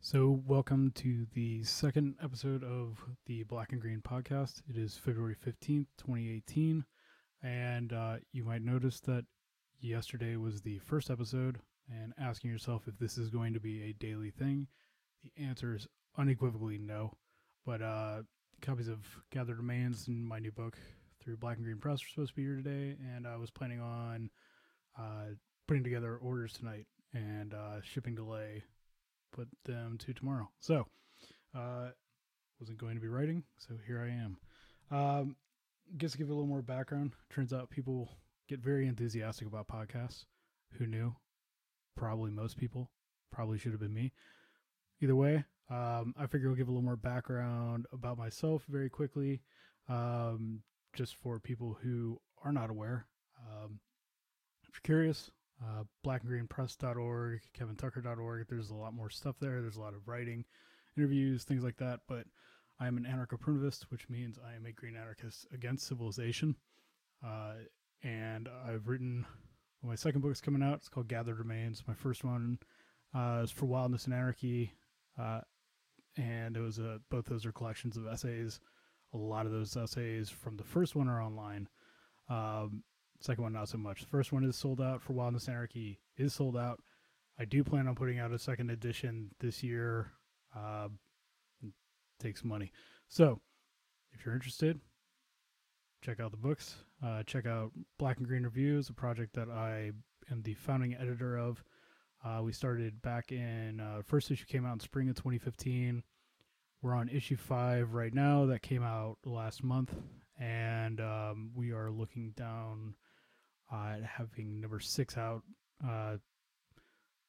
So, welcome to the second episode of the Black and Green podcast. It is February 15th, 2018. And uh, you might notice that yesterday was the first episode, and asking yourself if this is going to be a daily thing. The answer is unequivocally no. But uh, copies of Gathered Remains in my new book through Black and Green Press are supposed to be here today, and I was planning on uh, putting together orders tonight and uh, shipping delay put them to tomorrow. So, uh, wasn't going to be writing, so here I am. Um, just to give you a little more background, turns out people get very enthusiastic about podcasts. Who knew? Probably most people. Probably should have been me. Either way, um, I figure I'll give a little more background about myself very quickly, um, just for people who are not aware. Um, if you're curious, uh, blackandgreenpress.org, kevintucker.org. There's a lot more stuff there. There's a lot of writing, interviews, things like that. But I am an anarcho-primitivist, which means I am a green anarchist against civilization. Uh, and I've written well, my second book is coming out. It's called Gathered Remains. My first one uh, is for Wildness and Anarchy, uh, and it was a, both those are collections of essays. A lot of those essays from the first one are online. Um, Second one, not so much. The first one is sold out for Wildness Anarchy, is sold out. I do plan on putting out a second edition this year. Uh, takes money. So, if you're interested, check out the books. Uh, check out Black and Green Reviews, a project that I am the founding editor of. Uh, we started back in uh, first issue came out in spring of 2015. We're on issue five right now. That came out last month, and um, we are looking down uh, having number six out uh,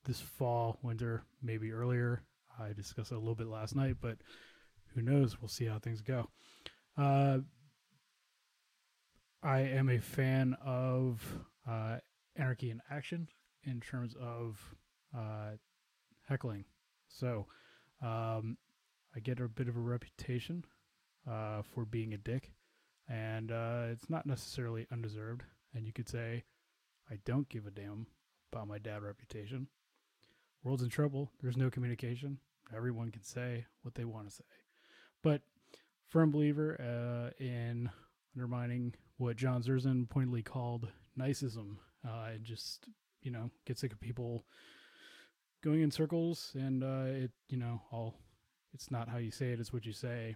this fall, winter, maybe earlier. I discussed it a little bit last night, but who knows? We'll see how things go. Uh, I am a fan of uh, anarchy in action in terms of uh, heckling. So um, I get a bit of a reputation uh, for being a dick, and uh, it's not necessarily undeserved and you could say, I don't give a damn about my dad reputation. World's in trouble. There's no communication. Everyone can say what they want to say. But firm believer uh, in undermining what John Zerzan pointedly called niceism. Uh, just, you know, get sick of people going in circles and uh, it, you know, all it's not how you say it, it's what you say.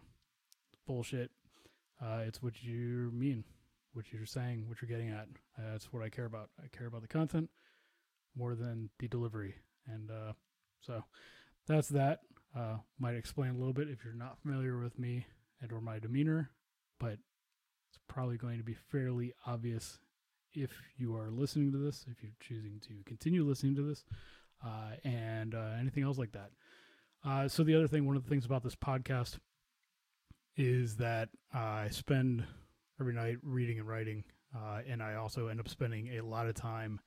Bullshit. Uh, it's what you mean what you're saying, what you're getting at. Uh, that's what I care about. I care about the content more than the delivery. And uh, so that's that. Uh, might explain a little bit if you're not familiar with me and or my demeanor, but it's probably going to be fairly obvious if you are listening to this, if you're choosing to continue listening to this, uh, and uh, anything else like that. Uh, so the other thing, one of the things about this podcast is that I spend every night reading and writing, uh, and I also end up spending a lot of time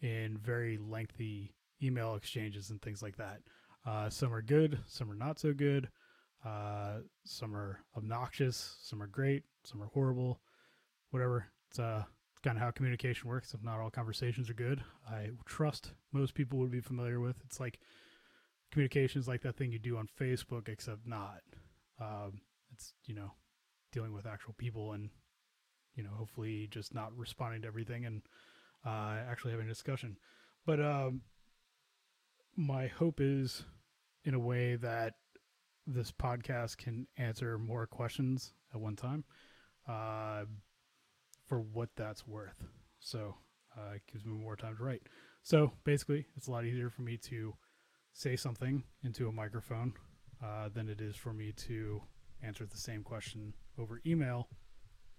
in very lengthy email exchanges and things like that. Uh, some are good, some are not so good. Uh, some are obnoxious, some are great, some are horrible. Whatever. It's uh, kind of how communication works. If not all conversations are good, I trust most people would be familiar with. It's like communication is like that thing you do on Facebook, except not. Um, it's you know dealing with actual people and you know hopefully just not responding to everything and uh, actually having a discussion. But um, my hope is in a way that this podcast can answer more questions at one time uh, for what that's worth. So uh, it gives me more time to write. So basically it's a lot easier for me to say something into a microphone uh, than it is for me to answer the same question over email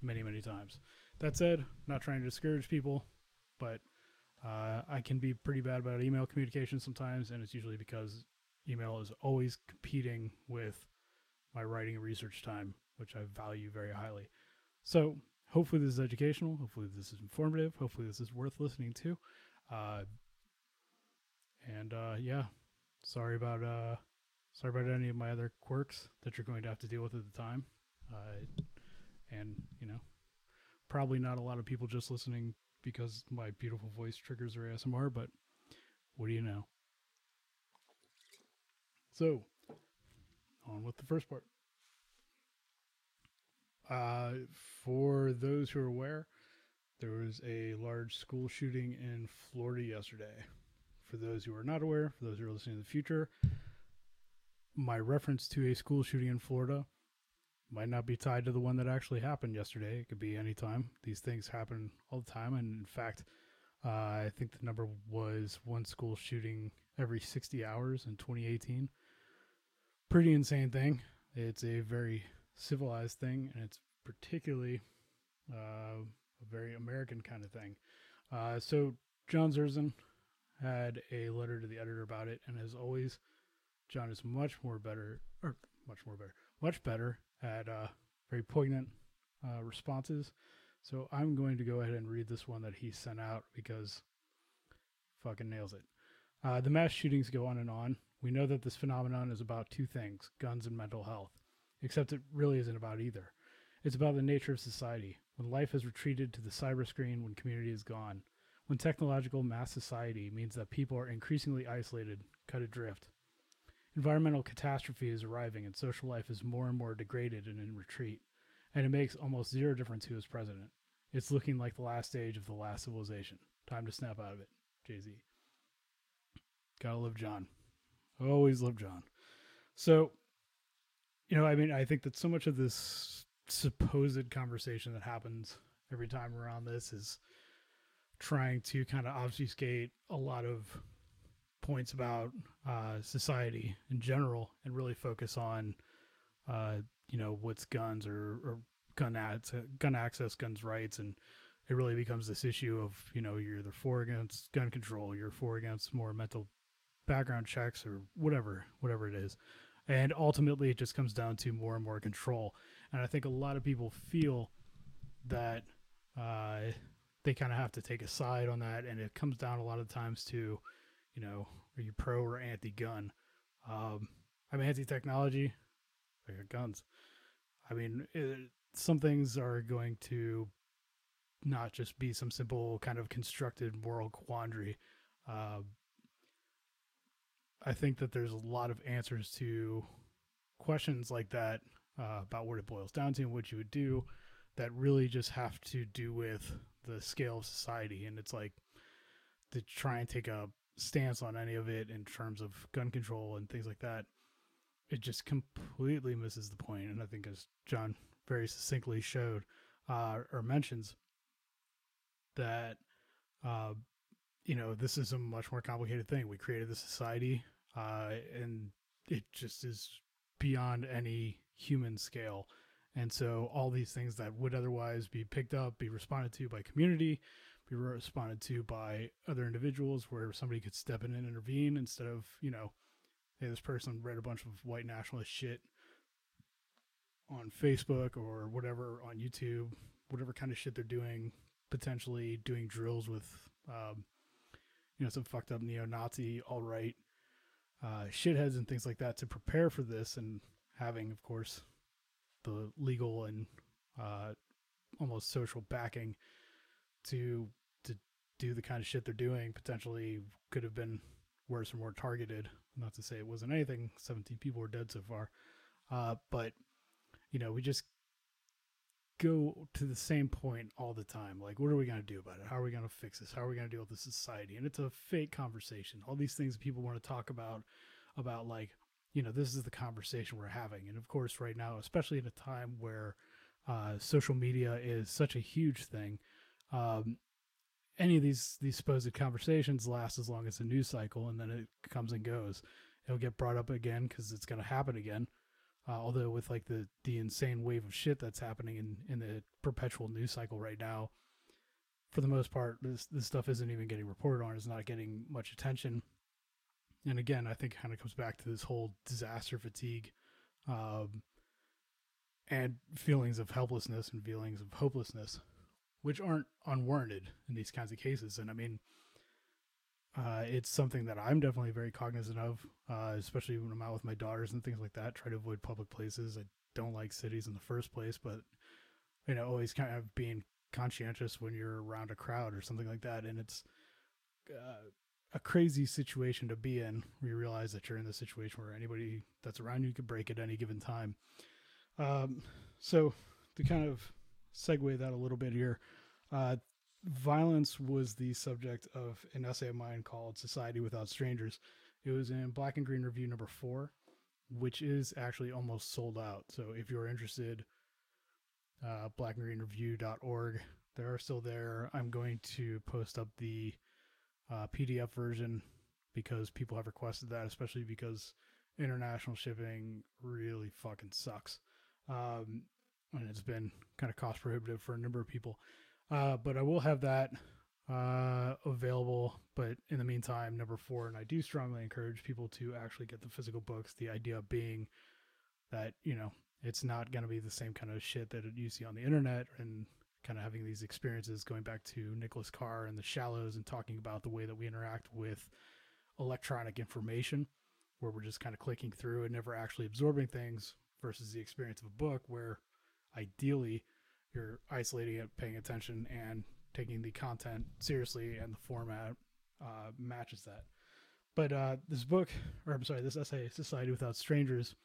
many, many times. That said, not trying to discourage people, but uh, I can be pretty bad about email communication sometimes, and it's usually because email is always competing with my writing and research time, which I value very highly. So hopefully this is educational. Hopefully this is informative. Hopefully this is worth listening to. Uh, and uh, yeah, sorry about uh, sorry about any of my other quirks that you're going to have to deal with at the time. Uh, and, you know, probably not a lot of people just listening because my beautiful voice triggers their ASMR, but what do you know? So, on with the first part. Uh, for those who are aware, there was a large school shooting in Florida yesterday. For those who are not aware, for those who are listening in the future, my reference to a school shooting in Florida might not be tied to the one that actually happened yesterday. It could be any time. These things happen all the time. And in fact, uh, I think the number was one school shooting every 60 hours in 2018. Pretty insane thing. It's a very civilized thing, and it's particularly uh, a very American kind of thing. Uh, so, John Zerzan had a letter to the editor about it, and as always, John is much more better, or much more better, much better at uh, very poignant uh, responses. So I'm going to go ahead and read this one that he sent out because fucking nails it. Uh, the mass shootings go on and on. We know that this phenomenon is about two things guns and mental health, except it really isn't about either. It's about the nature of society. When life has retreated to the cyber screen, when community is gone, when technological mass society means that people are increasingly isolated, cut adrift, Environmental catastrophe is arriving, and social life is more and more degraded and in retreat. And it makes almost zero difference who is president. It's looking like the last stage of the last civilization. Time to snap out of it. Jay Z. Gotta love John. Always love John. So, you know, I mean, I think that so much of this supposed conversation that happens every time around this is trying to kind of obfuscate a lot of points about uh, society in general and really focus on, uh, you know, what's guns or, or gun ads, gun access, guns rights, and it really becomes this issue of you know you're either for against gun control, you're for against more mental background checks or whatever, whatever it is, and ultimately it just comes down to more and more control. And I think a lot of people feel that uh, they kind of have to take a side on that, and it comes down a lot of times to you know, are you pro or anti gun? Um, I'm anti technology. I got guns. I mean, it, some things are going to not just be some simple kind of constructed moral quandary. Uh, I think that there's a lot of answers to questions like that uh, about what it boils down to and what you would do that really just have to do with the scale of society. And it's like to try and take a stance on any of it in terms of gun control and things like that, it just completely misses the point. And I think, as John very succinctly showed uh, or mentions, that uh, you know this is a much more complicated thing. We created the society, uh, and it just is beyond any human scale. And so all these things that would otherwise be picked up, be responded to by community, be responded to by other individuals where somebody could step in and intervene instead of, you know, hey, this person read a bunch of white nationalist shit on Facebook or whatever on YouTube, whatever kind of shit they're doing, potentially doing drills with, um, you know, some fucked up neo Nazi, all right, uh, shitheads and things like that to prepare for this and having, of course, the legal and uh, almost social backing to to do the kind of shit they're doing potentially could have been worse or more targeted. Not to say it wasn't anything. 17 people were dead so far. Uh, but, you know, we just go to the same point all the time. Like, what are we going to do about it? How are we going to fix this? How are we going to deal with the society? And it's a fake conversation. All these things people want to talk about, about like, you know, this is the conversation we're having. And of course, right now, especially in a time where uh, social media is such a huge thing, um, any of these these supposed conversations last as long as the news cycle, and then it comes and goes. It'll get brought up again because it's going to happen again. Uh, although with like the the insane wave of shit that's happening in in the perpetual news cycle right now, for the most part, this this stuff isn't even getting reported on. It's not getting much attention. And again, I think kind of comes back to this whole disaster fatigue, um, and feelings of helplessness and feelings of hopelessness which aren't unwarranted in these kinds of cases. And I mean, uh, it's something that I'm definitely very cognizant of, uh, especially when I'm out with my daughters and things like that. Try to avoid public places. I don't like cities in the first place, but you know, always kind of being conscientious when you're around a crowd or something like that. And it's, uh, a crazy situation to be in you realize that you're in the situation where anybody that's around you could break at any given time. Um, so to kind of segue that a little bit here, uh, violence was the subject of an essay of mine called Society Without Strangers. It was in Black and Green Review number four, which is actually almost sold out. So if you're interested, uh, blackandgreenreview.org, they are still there. I'm going to post up the uh, PDF version because people have requested that, especially because international shipping really fucking sucks. Um, and it's been kind of cost prohibitive for a number of people. Uh, but I will have that uh, available. But in the meantime, number four, and I do strongly encourage people to actually get the physical books. The idea being that, you know, it's not going to be the same kind of shit that you see on the internet and kind of having these experiences going back to Nicholas Carr and the shallows and talking about the way that we interact with electronic information, where we're just kind of clicking through and never actually absorbing things versus the experience of a book where ideally you're isolating it, paying attention, and taking the content seriously, and the format uh, matches that. But uh, this book, or I'm sorry, this essay, Society Without Strangers,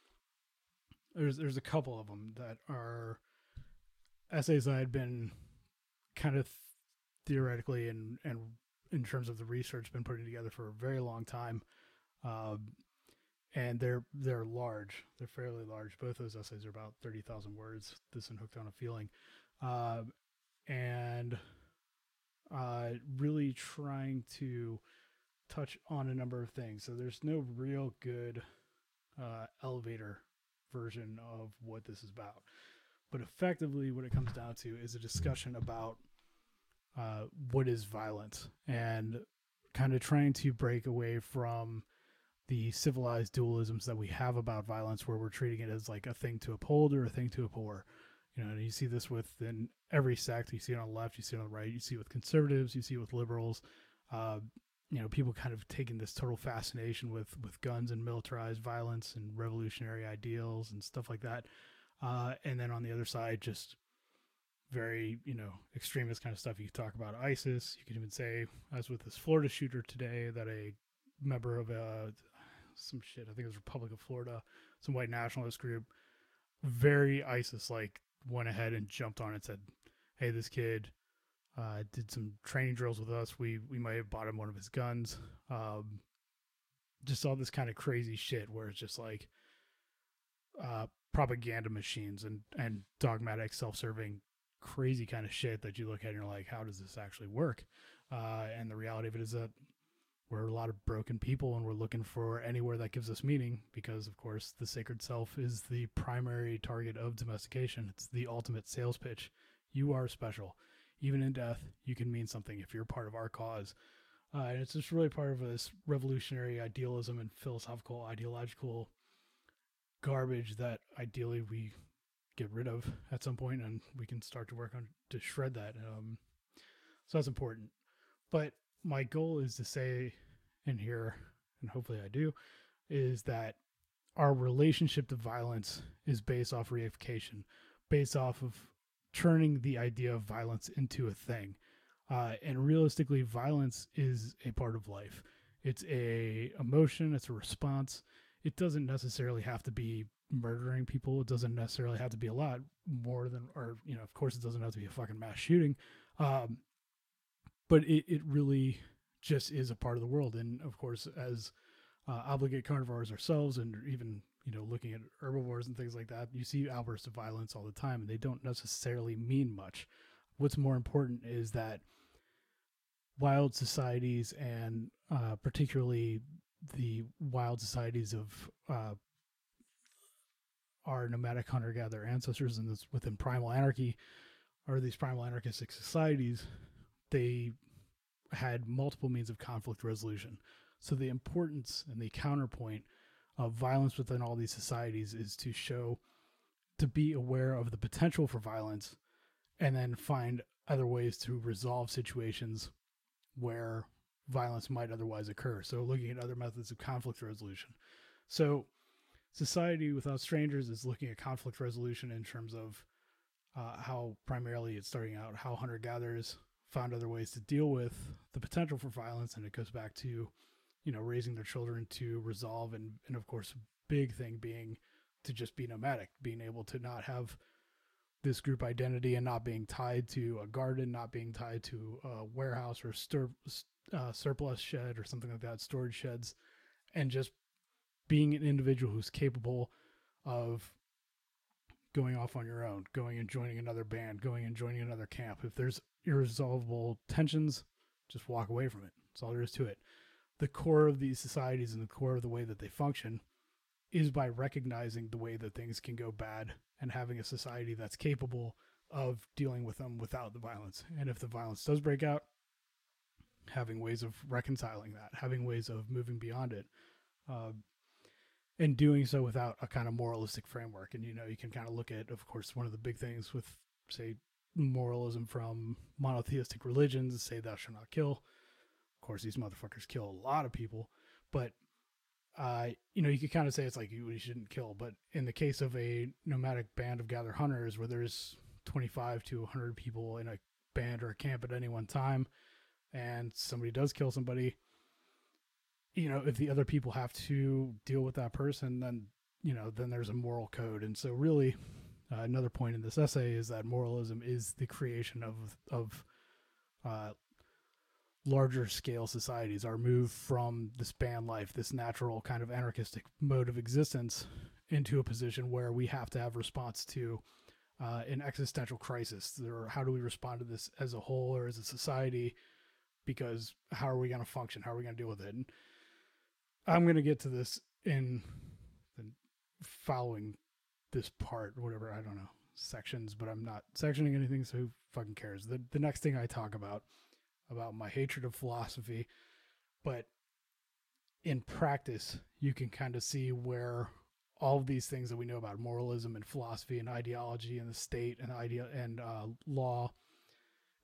there's there's a couple of them that are essays I had been kind of theoretically and and in terms of the research been putting together for a very long time. Um, and they're they're large. They're fairly large. Both those essays are about thirty thousand words. This and hooked on a feeling, uh, and uh, really trying to touch on a number of things. So there's no real good uh, elevator version of what this is about, but effectively, what it comes down to is a discussion about uh, what is violence and kind of trying to break away from the civilized dualisms that we have about violence where we're treating it as like a thing to uphold or a thing to abhor. You know and you see this within every sect. You see it on the left you see it on the right you see it with conservatives you see it with liberals. Uh, you know people kind of taking this total fascination with with guns and militarized violence and revolutionary ideals and stuff like that. Uh, and then on the other side just very you know extremist kind of stuff. You talk about isis. You can even say as with this florida shooter today that a member of a some shit. I think it was Republic of Florida, some white nationalist group, very ISIS like went ahead and jumped on and said, "Hey, this kid uh, did some training drills with us. We we might have bought him one of his guns." Um, just all this kind of crazy shit where it's just like uh, propaganda machines and and dogmatic, self-serving, crazy kind of shit that you look at and you're like, "How does this actually work?" Uh, and the reality of it is that we're a lot of broken people and we're looking for anywhere that gives us meaning because of course the sacred self is the primary target of domestication. It's the ultimate sales pitch. You are special. Even in death you can mean something if you're part of our cause. Uh, and it's just really part of this revolutionary idealism and philosophical ideological garbage that ideally we get rid of at some point and we can start to work on to shred that um, so that's important. But my goal is to say in here, and hopefully I do, is that our relationship to violence is based off reification, based off of turning the idea of violence into a thing. Uh, and realistically, violence is a part of life. It's a emotion. It's a response. It doesn't necessarily have to be murdering people. It doesn't necessarily have to be a lot more than, or you know, of course, it doesn't have to be a fucking mass shooting. Um, but it, it really just is a part of the world. And of course, as uh, obligate carnivores ourselves, and even you know looking at herbivores and things like that, you see outbursts of violence all the time, and they don't necessarily mean much. What's more important is that wild societies, and uh, particularly the wild societies of uh, our nomadic hunter gatherer ancestors, and this within primal anarchy, or these primal anarchistic societies, they had multiple means of conflict resolution. So the importance and the counterpoint of violence within all these societies is to show to be aware of the potential for violence and then find other ways to resolve situations where violence might otherwise occur. So looking at other methods of conflict resolution. So society without strangers is looking at conflict resolution in terms of uh, how primarily it's starting out how hunter gatherers found other ways to deal with the potential for violence. And it goes back to, you know, raising their children to resolve and, and of course, big thing being to just be nomadic, being able to not have this group identity and not being tied to a garden, not being tied to a warehouse or stir, uh, surplus shed or something like that, storage sheds, and just being an individual who's capable of going off on your own, going and joining another band, going and joining another camp. If there's irresolvable tensions, just walk away from it. That's all there is to it. The core of these societies and the core of the way that they function is by recognizing the way that things can go bad and having a society that's capable of dealing with them without the violence. And if the violence does break out, having ways of reconciling that, having ways of moving beyond it, uh, and doing so without a kind of moralistic framework. And you know, you can kind of look at, of course, one of the big things with, say, moralism from monotheistic religions, say thou shalt not kill. Of course, these motherfuckers kill a lot of people, but uh, you know, you could kind of say it's like you, you shouldn't kill, but in the case of a nomadic band of gather hunters where there's 25 to 100 people in a band or a camp at any one time, and somebody does kill somebody, you know, if the other people have to deal with that person, then, you know, then there's a moral code. And so, really, uh, another point in this essay is that moralism is the creation of, of, uh, larger scale societies, our move from this band life, this natural kind of anarchistic mode of existence, into a position where we have to have response to uh, an existential crisis. Or how do we respond to this as a whole or as a society? Because how are we going to function? How are we going to deal with it? And I'm going to get to this in the following this part, whatever, I don't know, sections, but I'm not sectioning anything, so who fucking cares? The, the next thing I talk about about my hatred of philosophy, but in practice, you can kind of see where all of these things that we know about moralism and philosophy and ideology and the state and idea and uh, law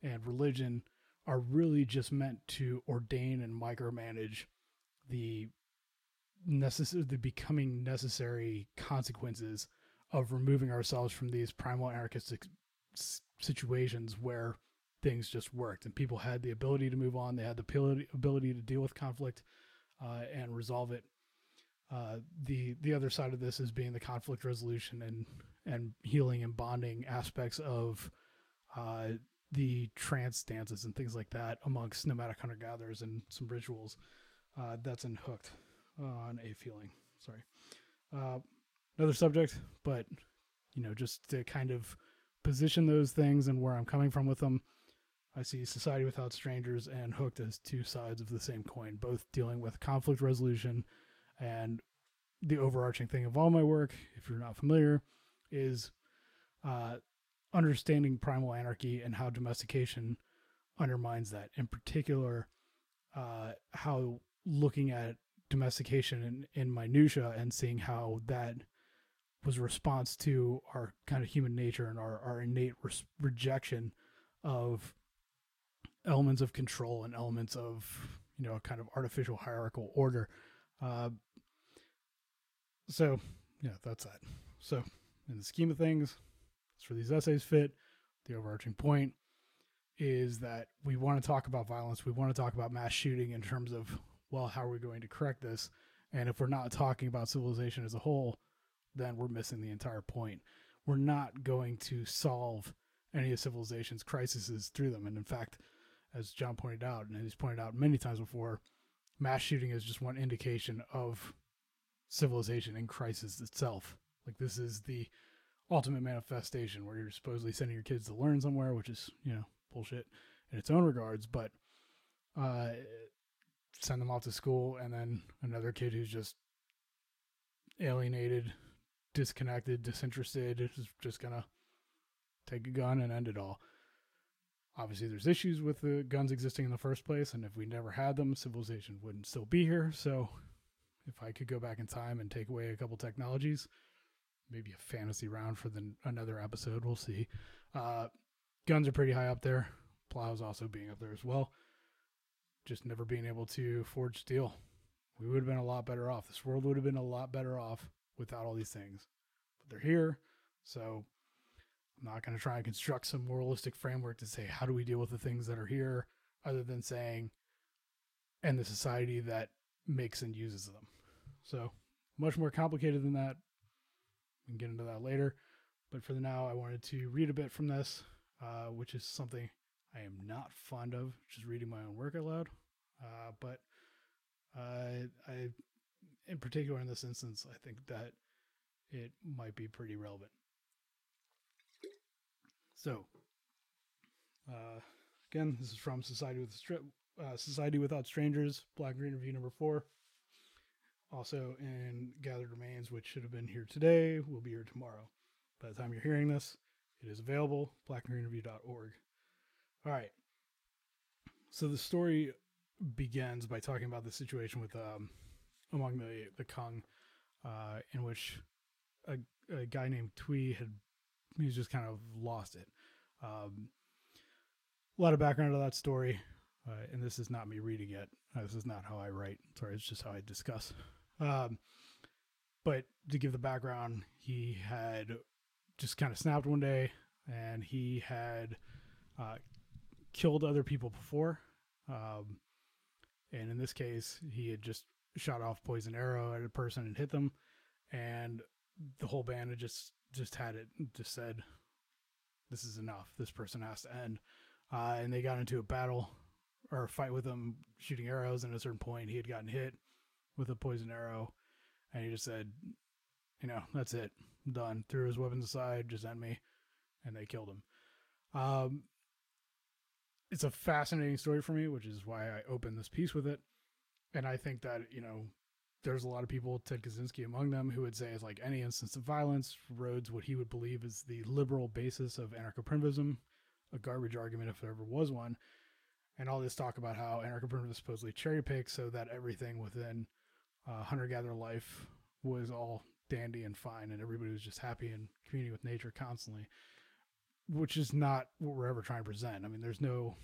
and religion are really just meant to ordain and micromanage the necessary the becoming necessary consequences of removing ourselves from these primal anarchistic situations where things just worked and people had the ability to move on. They had the ability, ability to deal with conflict uh, and resolve it. Uh, the the other side of this is being the conflict resolution and and healing and bonding aspects of uh, the trance dances and things like that amongst nomadic hunter gatherers and some rituals. Uh, that's in hooked on a feeling. Sorry, uh, another subject, but you know, just to kind of position those things and where I'm coming from with them. I see Society Without Strangers and Hooked as two sides of the same coin, both dealing with conflict resolution and the overarching thing of all my work, if you're not familiar, is uh, understanding primal anarchy and how domestication undermines that. In particular, uh, how looking at domestication in, in minutia and seeing how that was a response to our kind of human nature and our, our innate res- rejection of elements of control and elements of you know a kind of artificial hierarchical order. Uh, so yeah, that's that. So in the scheme of things, that's where these essays fit. The overarching point is that we want to talk about violence. We want to talk about mass shooting in terms of well, how are we going to correct this? And if we're not talking about civilization as a whole, then we're missing the entire point. We're not going to solve any of civilization's crises through them. And in fact, as John pointed out, and he's pointed out many times before, mass shooting is just one indication of civilization in crisis itself. Like this is the ultimate manifestation where you're supposedly sending your kids to learn somewhere, which is, you know, bullshit in its own regards, but uh, send them off to school and then another kid who's just alienated, disconnected, disinterested is just gonna take a gun and end it all. Obviously there's issues with the guns existing in the first place and if we never had them civilization wouldn't still be here. So if i could go back in time and take away a couple technologies maybe a fantasy round for the another episode we'll see. Uh, guns are pretty high up there. Plows also being up there as well. Just never being able to forge steel. We would have been a lot better off. This world would have been a lot better off without all these things but they're here so I'm not going to try and construct some moralistic framework to say, how do we deal with the things that are here, other than saying, and the society that makes and uses them. So, much more complicated than that. We can get into that later. But for the now, I wanted to read a bit from this, uh, which is something I am not fond of, just reading my own work aloud. Uh, but uh, I, in particular, in this instance, I think that it might be pretty relevant. So, uh, again, this is from Society with uh, Society Without Strangers, Black and Green Review number four. Also in Gathered Remains, which should have been here today, will be here tomorrow. By the time you're hearing this, it is available, blackandgreenreview.org. All right. So the story begins by talking about the situation with um, among the the Kung, uh, in which a, a guy named Tui had he's just kind of lost it. Um, a lot of background to that story, uh, and this is not me reading it. Uh, this is not how I write. Sorry, it's just how I discuss. Um, but to give the background, he had just kind of snapped one day, and he had uh, killed other people before. Um, and in this case, he had just shot off poison arrow at a person and hit them, and the whole band had just just had it just said, "This is enough. This person has to end." Uh, and they got into a battle or a fight with him, shooting arrows. And at a certain point, he had gotten hit with a poison arrow, and he just said, "You know, that's it. I'm done." Threw his weapons aside, just end me, and they killed him. Um, it's a fascinating story for me, which is why I opened this piece with it. And I think that you know there's a lot of people, Ted Kaczynski among them, who would say is like any instance of violence erodes what he would believe is the liberal basis of anarcho-primitivism, a garbage argument if there ever was one. And all this talk about how anarcho-primitivism supposedly cherry picks so that everything within uh, hunter-gatherer life was all dandy and fine, and everybody was just happy and communing with nature constantly, which is not what we're ever trying to present. I mean, there's no,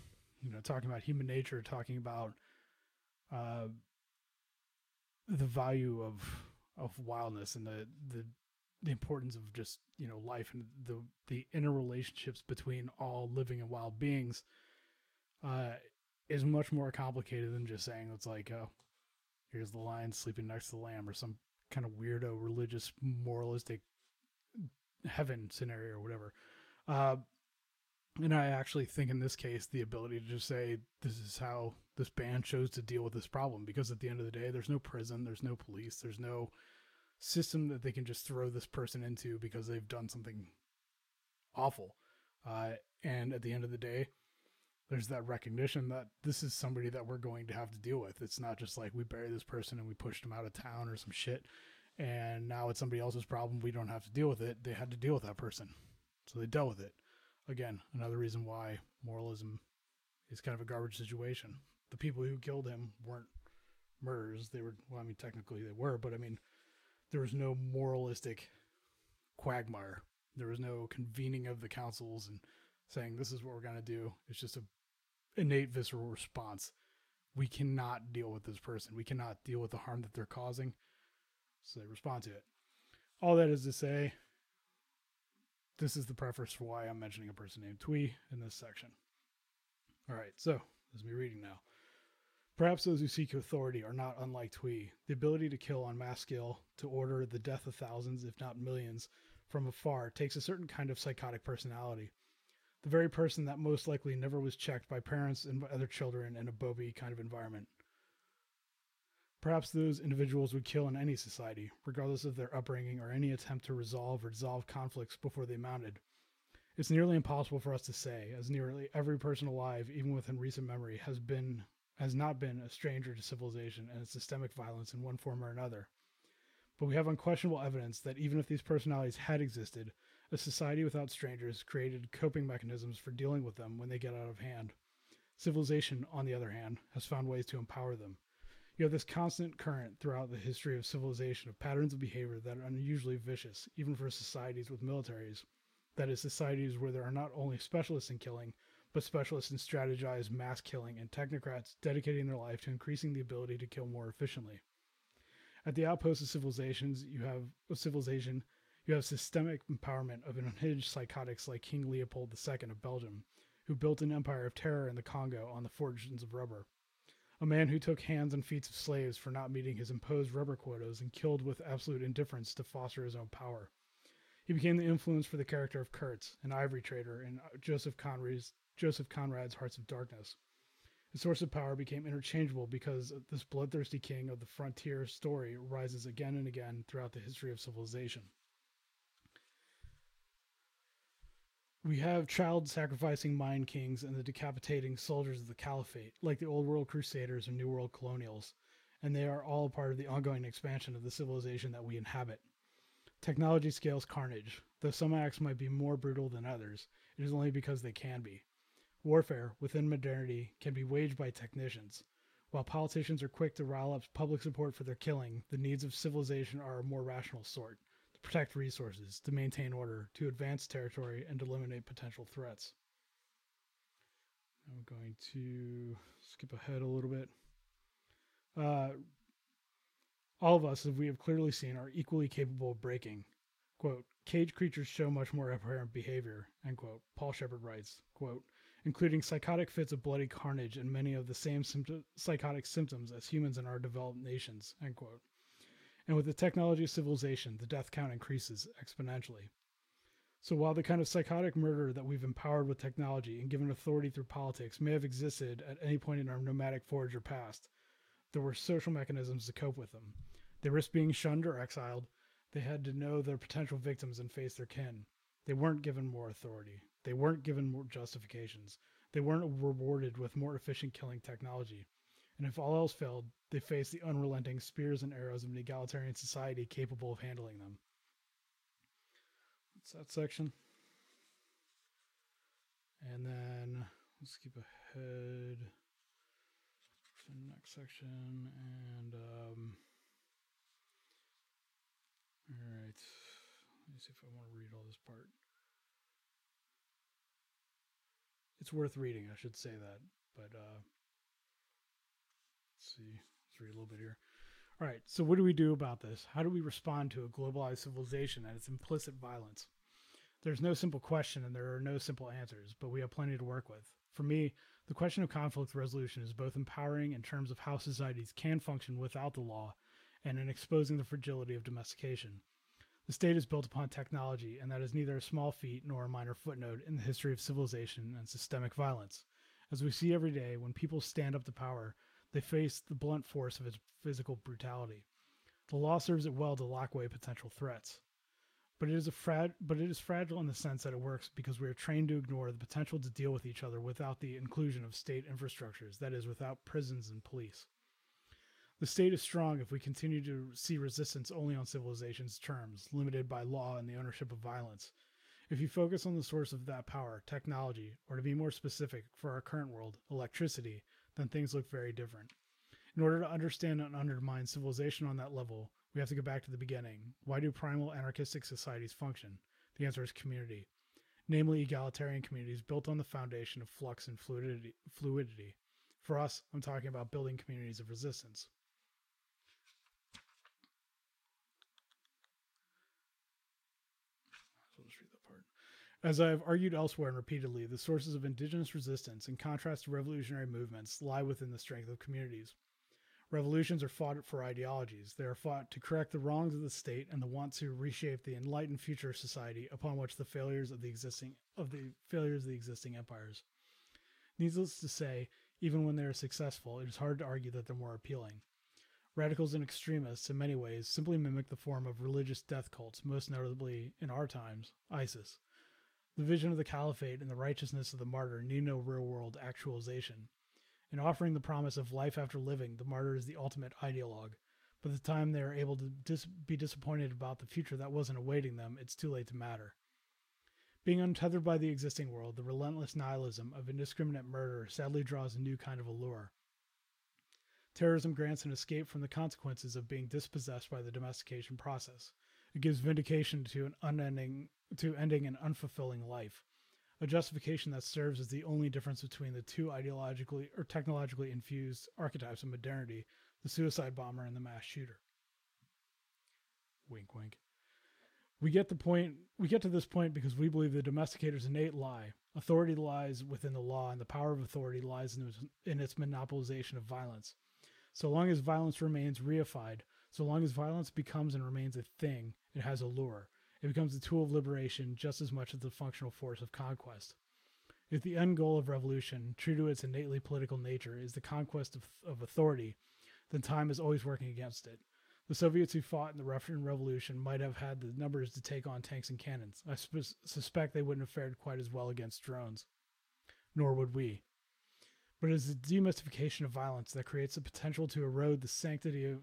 you know, talking about human nature, talking about uh, the value of of wildness and the the the importance of just you know life and the the interrelationships between all living and wild beings uh, is much more complicated than just saying it's like oh here's the lion sleeping next to the lamb or some kind of weirdo religious moralistic heaven scenario or whatever. Uh, and I actually think in this case, the ability to just say, this is how this band chose to deal with this problem. Because at the end of the day, there's no prison, there's no police, there's no system that they can just throw this person into because they've done something awful. Uh, and at the end of the day, there's that recognition that this is somebody that we're going to have to deal with. It's not just like we bury this person and we pushed them out of town or some shit. And now it's somebody else's problem. We don't have to deal with it. They had to deal with that person. So they dealt with it again, another reason why moralism is kind of a garbage situation. The people who killed him weren't murderers. They were, well, I mean, technically they were, but I mean, there was no moralistic quagmire. There was no convening of the councils and saying, this is what we're going to do. It's just a innate visceral response. We cannot deal with this person. We cannot deal with the harm that they're causing. So they respond to it. All that is to say, this is the preface for why I'm mentioning a person named Tui in this section. All right, so this is me reading now. Perhaps those who seek authority are not unlike Tui. The ability to kill on mass scale, to order the death of thousands, if not millions, from afar takes a certain kind of psychotic personality. The very person that most likely never was checked by parents and other children in a Bobby kind of environment. Perhaps those individuals would kill in any society, regardless of their upbringing or any attempt to resolve or dissolve conflicts before they mounted. It's nearly impossible for us to say, as nearly every person alive, even within recent memory, has been has not been a stranger to civilization and its systemic violence in one form or another. But we have unquestionable evidence that even if these personalities had existed, a society without strangers created coping mechanisms for dealing with them when they get out of hand. Civilization, on the other hand, has found ways to empower them you have this constant current throughout the history of civilization of patterns of behavior that are unusually vicious, even for societies with militaries. That is, societies where there are not only specialists in killing, but specialists in strategized mass killing and technocrats dedicating their life to increasing the ability to kill more efficiently. At the outposts of civilizations, you have of civilization, You have systemic empowerment of unhinged psychotics like King Leopold II of Belgium, who built an empire of terror in the Congo on the fortunes of rubber. A man who took hands and feet of slaves for not meeting his imposed rubber quotas and killed with absolute indifference to foster his own power. He became the influence for the character of Kurtz, an ivory trader in Joseph Conrad's, Joseph Conrad's Hearts of Darkness. His source of power became interchangeable because this bloodthirsty king of the frontier story rises again and again throughout the history of civilization. We have child sacrificing mind kings and the decapitating soldiers of the caliphate, like the Old World Crusaders and New World Colonials, and they are all part of the ongoing expansion of the civilization that we inhabit. Technology scales carnage. Though some acts might be more brutal than others, it is only because they can be. Warfare within modernity can be waged by technicians. While politicians are quick to rile up public support for their killing, the needs of civilization are a more rational sort protect resources, to maintain order, to advance territory, and to eliminate potential threats. I'm going to skip ahead a little bit. Uh, all of us, as we have clearly seen, are equally capable of breaking. Quote, cage creatures show much more apparent behavior, end quote. Paul Shepard writes, quote, including psychotic fits of bloody carnage and many of the same symptom- psychotic symptoms as humans in our developed nations, end quote. And with the technology of civilization, the death count increases exponentially. So while the kind of psychotic murder that we've empowered with technology and given authority through politics may have existed at any point in our nomadic forager past, there were social mechanisms to cope with them. They risked being shunned or exiled. They had to know their potential victims and face their kin. They weren't given more authority. They weren't given more justifications. They weren't rewarded with more efficient killing technology. And if all else failed, they faced the unrelenting spears and arrows of an egalitarian society capable of handling them. What's that section? And then let's keep ahead to the next section. And, um, all right. Let me see if I want to read all this part. It's worth reading, I should say that. But, uh, let's see. Let's read a little bit here. All right. So, what do we do about this? How do we respond to a globalized civilization and its implicit violence? There's no simple question and there are no simple answers, but we have plenty to work with. For me, the question of conflict resolution is both empowering in terms of how societies can function without the law and in exposing the fragility of domestication. The state is built upon technology, and that is neither a small feat nor a minor footnote in the history of civilization and systemic violence. As we see every day, when people stand up to power, they face the blunt force of its physical brutality. The law serves it well to lock away potential threats. But it is a but it is fragile in the sense that it works because we are trained to ignore the potential to deal with each other without the inclusion of state infrastructures, that is, without prisons and police. The state is strong if we continue to see resistance only on civilization's terms, limited by law and the ownership of violence. If you focus on the source of that power, technology, or to be more specific, for our current world, electricity, then things look very different. In order to understand and undermine civilization on that level, we have to go back to the beginning. Why do primal anarchistic societies function? The answer is community, namely egalitarian communities built on the foundation of flux and fluidity. fluidity. For us, I'm talking about building communities of resistance. As I have argued elsewhere and repeatedly, the sources of indigenous resistance, in contrast to revolutionary movements, lie within the strength of communities. Revolutions are fought for ideologies. They are fought to correct the wrongs of the state and the want to reshape the enlightened future of society upon which the failures of the existing of the failures of the existing empires. Needless to say, even when they are successful, it is hard to argue that they're more appealing. Radicals and extremists, in many ways, simply mimic the form of religious death cults, most notably, in our times, ISIS. The vision of the caliphate and the righteousness of the martyr need no real world actualization. In offering the promise of life after living, the martyr is the ultimate ideologue. By the time they are able to dis- be disappointed about the future that wasn't awaiting them, it's too late to matter. Being untethered by the existing world, the relentless nihilism of indiscriminate murder sadly draws a new kind of allure. Terrorism grants an escape from the consequences of being dispossessed by the domestication process. It gives vindication to an unending to ending an unfulfilling life, a justification that serves as the only difference between the two ideologically or technologically infused archetypes of modernity, the suicide bomber and the mass shooter. Wink wink. We get the point. We get to this point because we believe the domesticator's innate lie. Authority lies within the law, and the power of authority lies in, in its monopolization of violence. So long as violence remains reified, so long as violence becomes and remains a thing, it has a lure. It becomes a tool of liberation just as much as the functional force of conquest. If the end goal of revolution, true to its innately political nature, is the conquest of, of authority, then time is always working against it. The Soviets who fought in the Russian Revolution might have had the numbers to take on tanks and cannons. I sp- suspect they wouldn't have fared quite as well against drones. Nor would we. But it is the demystification of violence that creates the potential to erode the sanctity of,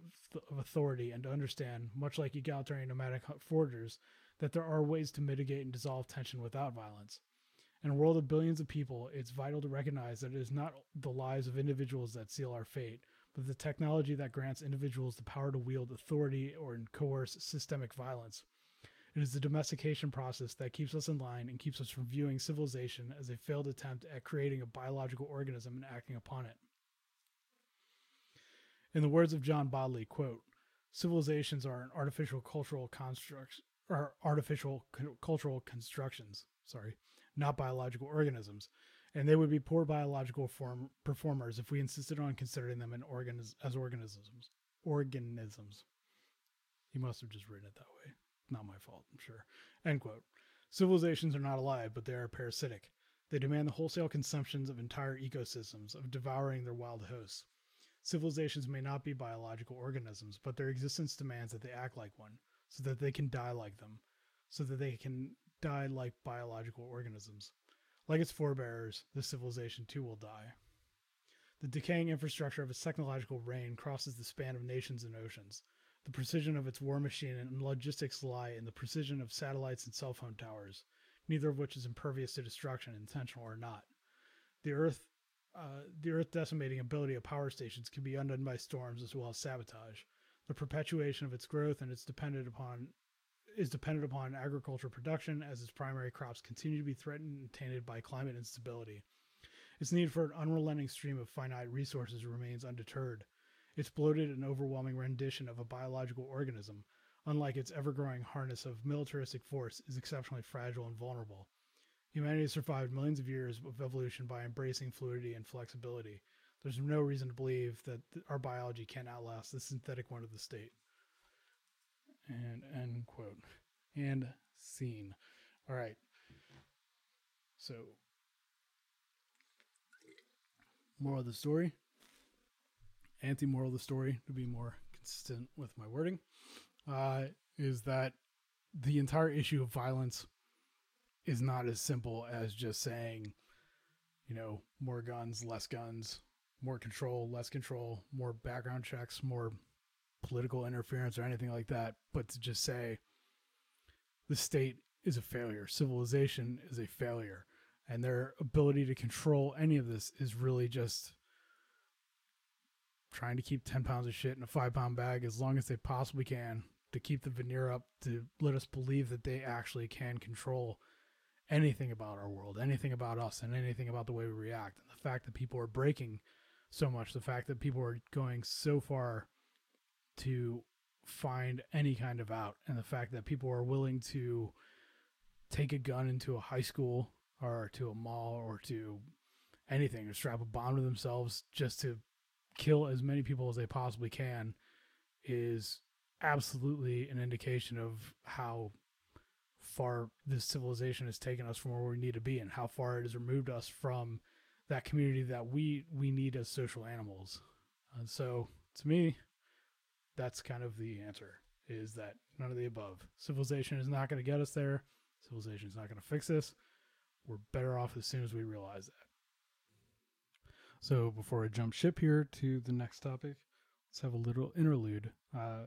of authority and to understand, much like egalitarian nomadic foragers, that there are ways to mitigate and dissolve tension without violence. In a world of billions of people, it's vital to recognize that it is not the lives of individuals that seal our fate, but the technology that grants individuals the power to wield authority or coerce systemic violence. It is the domestication process that keeps us in line and keeps us from viewing civilization as a failed attempt at creating a biological organism and acting upon it. In the words of John Bodley, quote, civilizations are an artificial cultural construct or artificial cultural constructions, sorry, not biological organisms and they would be poor biological form performers if we insisted on considering them organis- as organisms. Organisms. He must have just written it that way. Not my fault, I'm sure. End quote. Civilizations are not alive, but they are parasitic. They demand the wholesale consumptions of entire ecosystems, of devouring their wild hosts. Civilizations may not be biological organisms, but their existence demands that they act like one, so that they can die like them, so that they can die like biological organisms. Like its forebears, this civilization too will die. The decaying infrastructure of its technological reign crosses the span of nations and oceans. The precision of its war machine and logistics lie in the precision of satellites and cell phone towers, neither of which is impervious to destruction, intentional or not. The Earth, uh, the Earth decimating ability of power stations can be undone by storms as well as sabotage. The perpetuation of its growth and its dependent upon is dependent upon agriculture production as its primary crops continue to be threatened and tainted by climate instability. Its need for an unrelenting stream of finite resources remains undeterred. Its bloated and overwhelming rendition of a biological organism, unlike its ever growing harness of militaristic force, is exceptionally fragile and vulnerable. Humanity has survived millions of years of evolution by embracing fluidity and flexibility. There's no reason to believe that our biology can outlast the synthetic one of the state. And end quote. And scene. All right. So moral of the story anti-moral of the story to be more consistent with my wording uh, is that the entire issue of violence is not as simple as just saying you know more guns less guns more control less control more background checks more political interference or anything like that, but to just say the state is a failure, civilization is a failure, and their ability to control any of this is really just trying to keep 10 pounds of shit in a five pound bag as long as they possibly can to keep the veneer up to let us believe that they actually can control anything about our world, anything about us, and anything about the way we react. And the fact that people are breaking so much, the fact that people are going so far to find any kind of out and the fact that people are willing to take a gun into a high school or to a mall or to anything or strap a bomb to themselves just to kill as many people as they possibly can is absolutely an indication of how far this civilization has taken us from where we need to be and how far it has removed us from that community that we we need as social animals. And so to me, that's kind of the answer is that none of the above. Civilization is not going to get us there. Civilization is not going to fix this. We're better off as soon as we realize that. So before I jump ship here to the next topic, let's have a little interlude. Uh,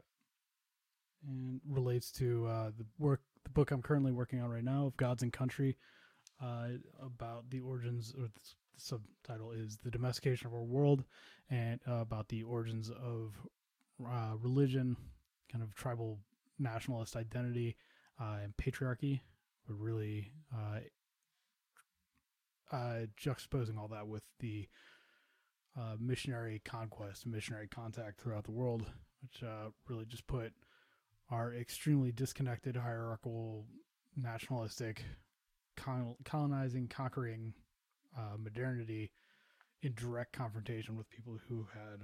and relates to uh, the work, the book I'm currently working on right now of Gods and Country, uh, about the origins, or the subtitle is "The Domestication of Our World," and uh, about the origins of uh, religion, kind of tribal nationalist identity, uh, and patriarchy, but really uh, juxtaposing all that with the uh, missionary conquest, missionary contact throughout the world, which uh, really just put our extremely disconnected, hierarchical, nationalistic, con- colonizing, conquering uh, modernity in direct confrontation with people who had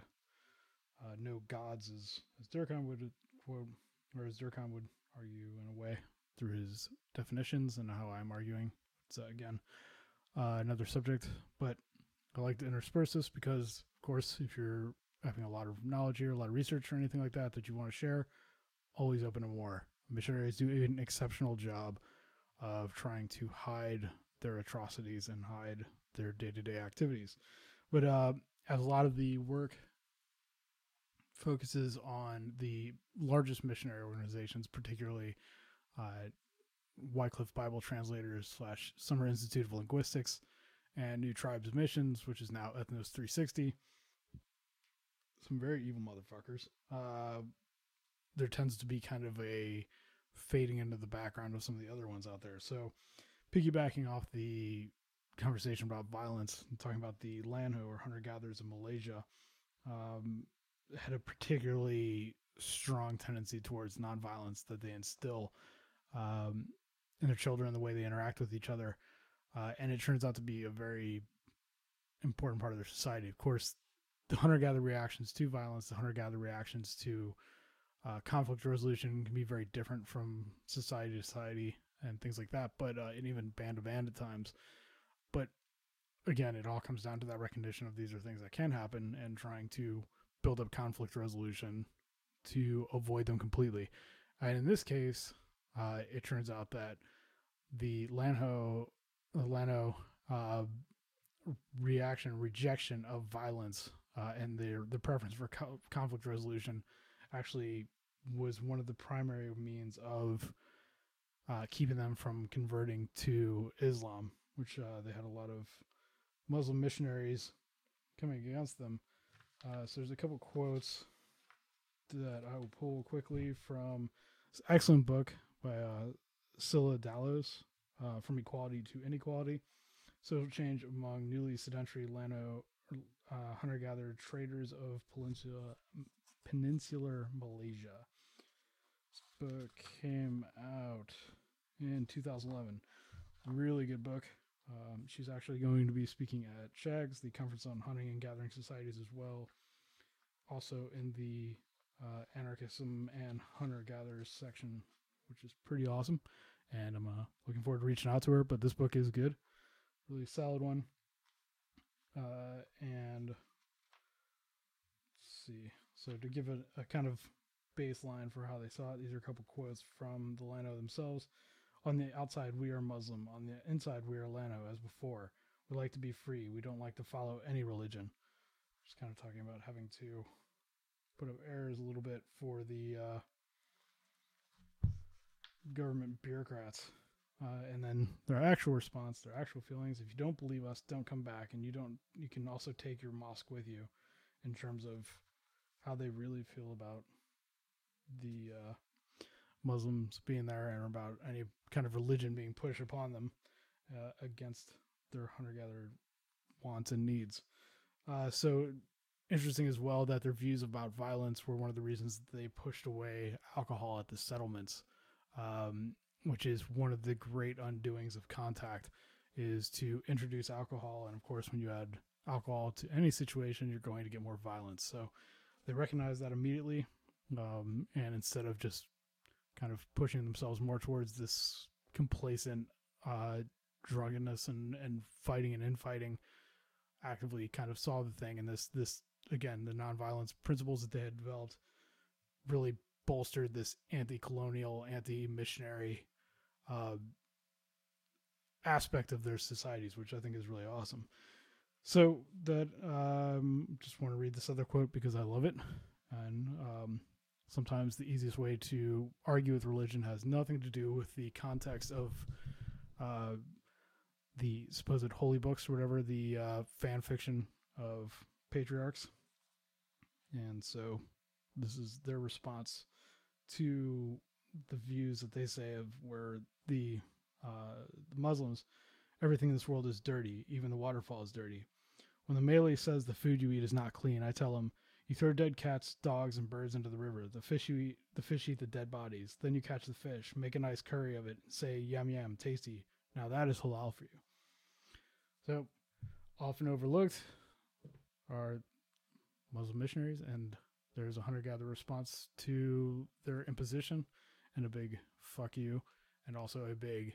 uh, no gods, as, as Durkheim would quote, or as Durkheim would argue in a way through his definitions and how I'm arguing. It's uh, again uh, another subject, but I like to intersperse this because, of course, if you're having a lot of knowledge here, a lot of research or anything like that that you want to share, always open to more. Missionaries do an exceptional job of trying to hide their atrocities and hide their day to day activities. But uh, as a lot of the work focuses on the largest missionary organizations, particularly uh, Wycliffe Bible Translators slash Summer Institute of Linguistics and New Tribes Missions, which is now Ethnos 360. Some very evil motherfuckers. Uh, there tends to be kind of a fading into the background of some of the other ones out there. So, piggybacking off the conversation about violence and talking about the Lanoh or hunter gatherers in Malaysia, um, had a particularly strong tendency towards nonviolence that they instill um, in their children, the way they interact with each other. Uh, and it turns out to be a very important part of their society. Of course, the hunter gatherer reactions to violence, the hunter gatherer reactions to uh, conflict resolution can be very different from society to society and things like that, but uh, and even band to band at times. But again, it all comes down to that recognition of these are things that can happen and trying to build up conflict resolution to avoid them completely. And in this case, uh, it turns out that the Lanoh, Lanoh uh, reaction, rejection of violence, uh, and their the preference for co- conflict resolution actually was one of the primary means of uh, keeping them from converting to Islam, which uh, they had a lot of Muslim missionaries coming against them. Uh, so there's a couple quotes that I will pull quickly from this excellent book by uh, Csilla Dallos, uh, From Equality to Inequality, Social Change Among Newly Sedentary Lanoh uh, Hunter-Gatherer Traders of Peninsula, Peninsular Malaysia. This book came out in 2011. Really good book. Um, she's actually going to be speaking at CHAGS, the Conference on Hunting and Gathering Societies, as well. Also in the uh, Anarchism and Hunter Gatherers section, which is pretty awesome. And I'm uh, looking forward to reaching out to her. But this book is good, really solid one. Uh, and let's see. So to give it a kind of baseline for how they saw it, these are a couple quotes from the Lanoh themselves. On the outside, we are Muslim. On the inside, we are Lanoh, as before. We like to be free. We don't like to follow any religion. Just kind of talking about having to put up airs a little bit for the uh, government bureaucrats. Uh, and then their actual response, their actual feelings. If you don't believe us, don't come back. And you don't. You can also take your mosque with you, in terms of how they really feel about the uh, Muslims being there and about any kind of religion being pushed upon them uh, against their hunter gatherer wants and needs. Uh, so interesting as well that their views about violence were one of the reasons they pushed away alcohol at the settlements, um, which is one of the great undoings of contact, is to introduce alcohol. And of course, when you add alcohol to any situation, you're going to get more violence. So they recognize that immediately. Um, and instead of just kind of pushing themselves more towards this complacent uh, drunkenness and, and fighting and infighting, actively kind of saw the thing. And this, this again, the nonviolence principles that they had developed really bolstered this anti-colonial, anti-missionary uh, aspect of their societies, which I think is really awesome. So that um, just want to read this other quote because I love it, and um, sometimes the easiest way to argue with religion has nothing to do with the context of uh, the supposed holy books or whatever, the uh, fan fiction of patriarchs. And so this is their response to the views that they say of where the, uh, the Muslims, everything in this world is dirty, even the waterfall is dirty. When the Malay says the food you eat is not clean, I tell him, You throw dead cats, dogs, and birds into the river. The fish you eat, the fish eat the dead bodies. Then you catch the fish, make a nice curry of it, say yum yum, tasty. Now that is halal for you. So, often overlooked are Muslim missionaries, and there's a hunter gatherer response to their imposition, and a big fuck you, and also a big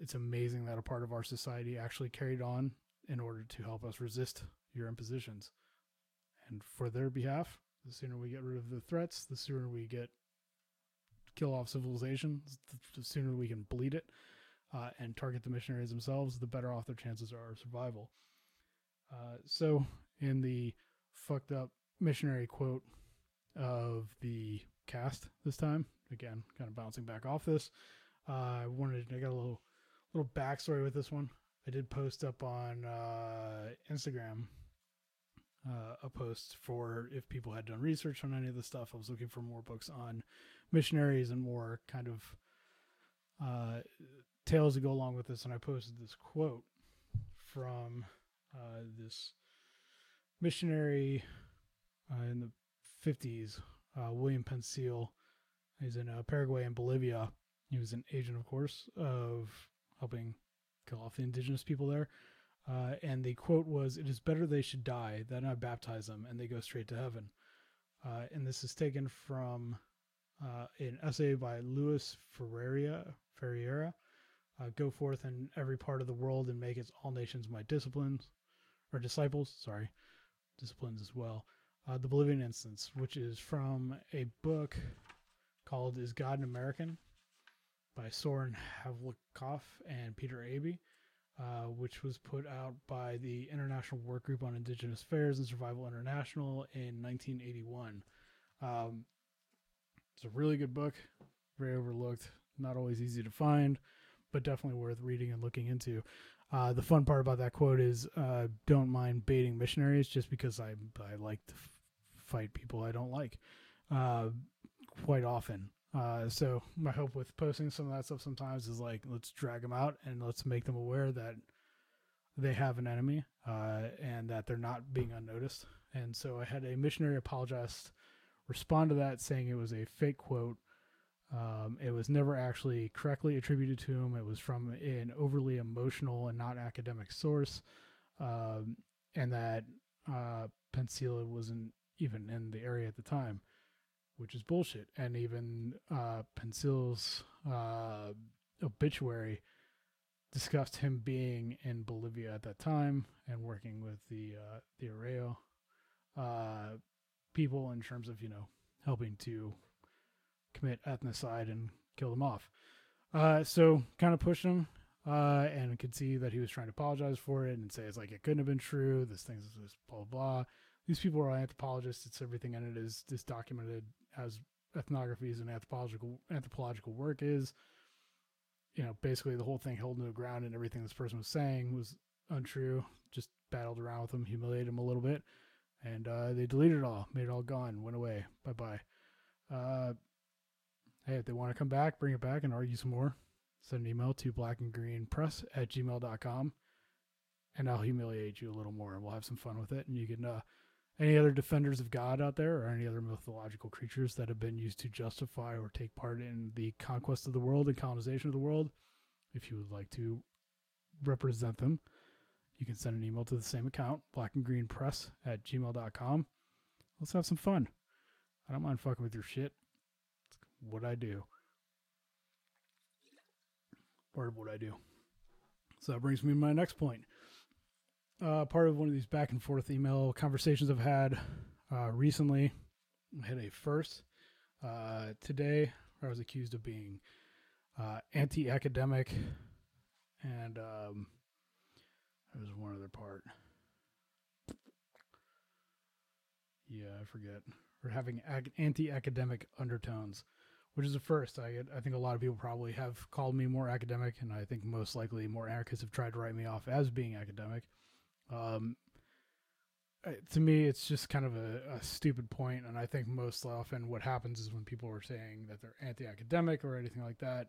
it's amazing that a part of our society actually carried on in order to help us resist your impositions. And for their behalf, the sooner we get rid of the threats, the sooner we get kill off civilization, the sooner we can bleed it uh, and target the missionaries themselves, the better off their chances are of survival. Uh, so, in the fucked up missionary quote of the cast this time, again, kind of bouncing back off this, uh, I wanted, I got a little little backstory with this one. I did post up on uh, Instagram uh, a post for if people had done research on any of the stuff. I was looking for more books on missionaries and more kind of uh, tales to go along with this. And I posted this quote from uh, this missionary uh, in the 50s, uh, William Pencille. He's in Paraguay and Bolivia. He was an agent, of course, of helping kill off the indigenous people there. Uh, and the quote was, "It is better they should die than I baptize them and they go straight to heaven." Uh, and this is taken from uh, an essay by Luis Ferreira. Ferreira, uh, "Go forth in every part of the world and make its all nations my disciplines or disciples." Sorry, disciplines as well. Uh, the Bolivian instance, which is from a book called "Is God an American?" by Soren Hvalkof and Peter Aaby, uh, which was put out by the International Work Group on Indigenous Affairs and Survival International in 1981. Um, it's a really good book, very overlooked, not always easy to find, but definitely worth reading and looking into. Uh, the fun part about that quote is uh, don't mind baiting missionaries just because I, I like f- fight people I don't like uh, quite often. Uh, so my hope with posting some of that stuff sometimes is like let's drag them out and let's make them aware that they have an enemy uh, and that they're not being unnoticed. And so I had a missionary apologist respond to that saying it was a fake quote. Um, it was never actually correctly attributed to him. It was from an overly emotional and not academic source, um, and that uh, Pencille wasn't even in the area at the time which is bullshit. And even uh, Pencille's uh, obituary discussed him being in Bolivia at that time and working with the uh, the Ayoreo uh, people in terms of you know helping to commit ethnocide and kill them off. Uh, so kind of pushed him uh, and could see that he was trying to apologize for it and say it's like it couldn't have been true. This thing's just blah blah. These people are anthropologists. It's everything in it is documented as ethnographies and anthropological anthropological work is. You know, basically the whole thing held no ground, and everything this person was saying was untrue. Just battled around with him, humiliated him a little bit, and uh, they deleted it all, made it all gone, went away. Bye bye. Uh, hey, if they want to come back, bring it back and argue some more. Send an email to blackandgreenpress at gmail.com and I'll humiliate you a little more and we'll have some fun with it. And you can uh, any other defenders of God out there, or any other mythological creatures that have been used to justify or take part in the conquest of the world and colonization of the world, if you would like to represent them, you can send an email to the same account, blackandgreenpress at gmail.com. Let's have some fun. I don't mind fucking with your shit. It's what I do. Part of what I do. So that brings me to my next point uh, part of one of these back and forth email conversations I've had uh, recently. I had a first uh, today I was accused of being uh, anti academic, and um, there was one other part. Yeah, I forget. Or having anti academic undertones, which is a first. I, I think a lot of people probably have called me more academic, and I think most likely more anarchists have tried to write me off as being academic. Um, to me, it's just kind of a, a, stupid point, and I think most often what happens is when people are saying that they're anti-academic or anything like that,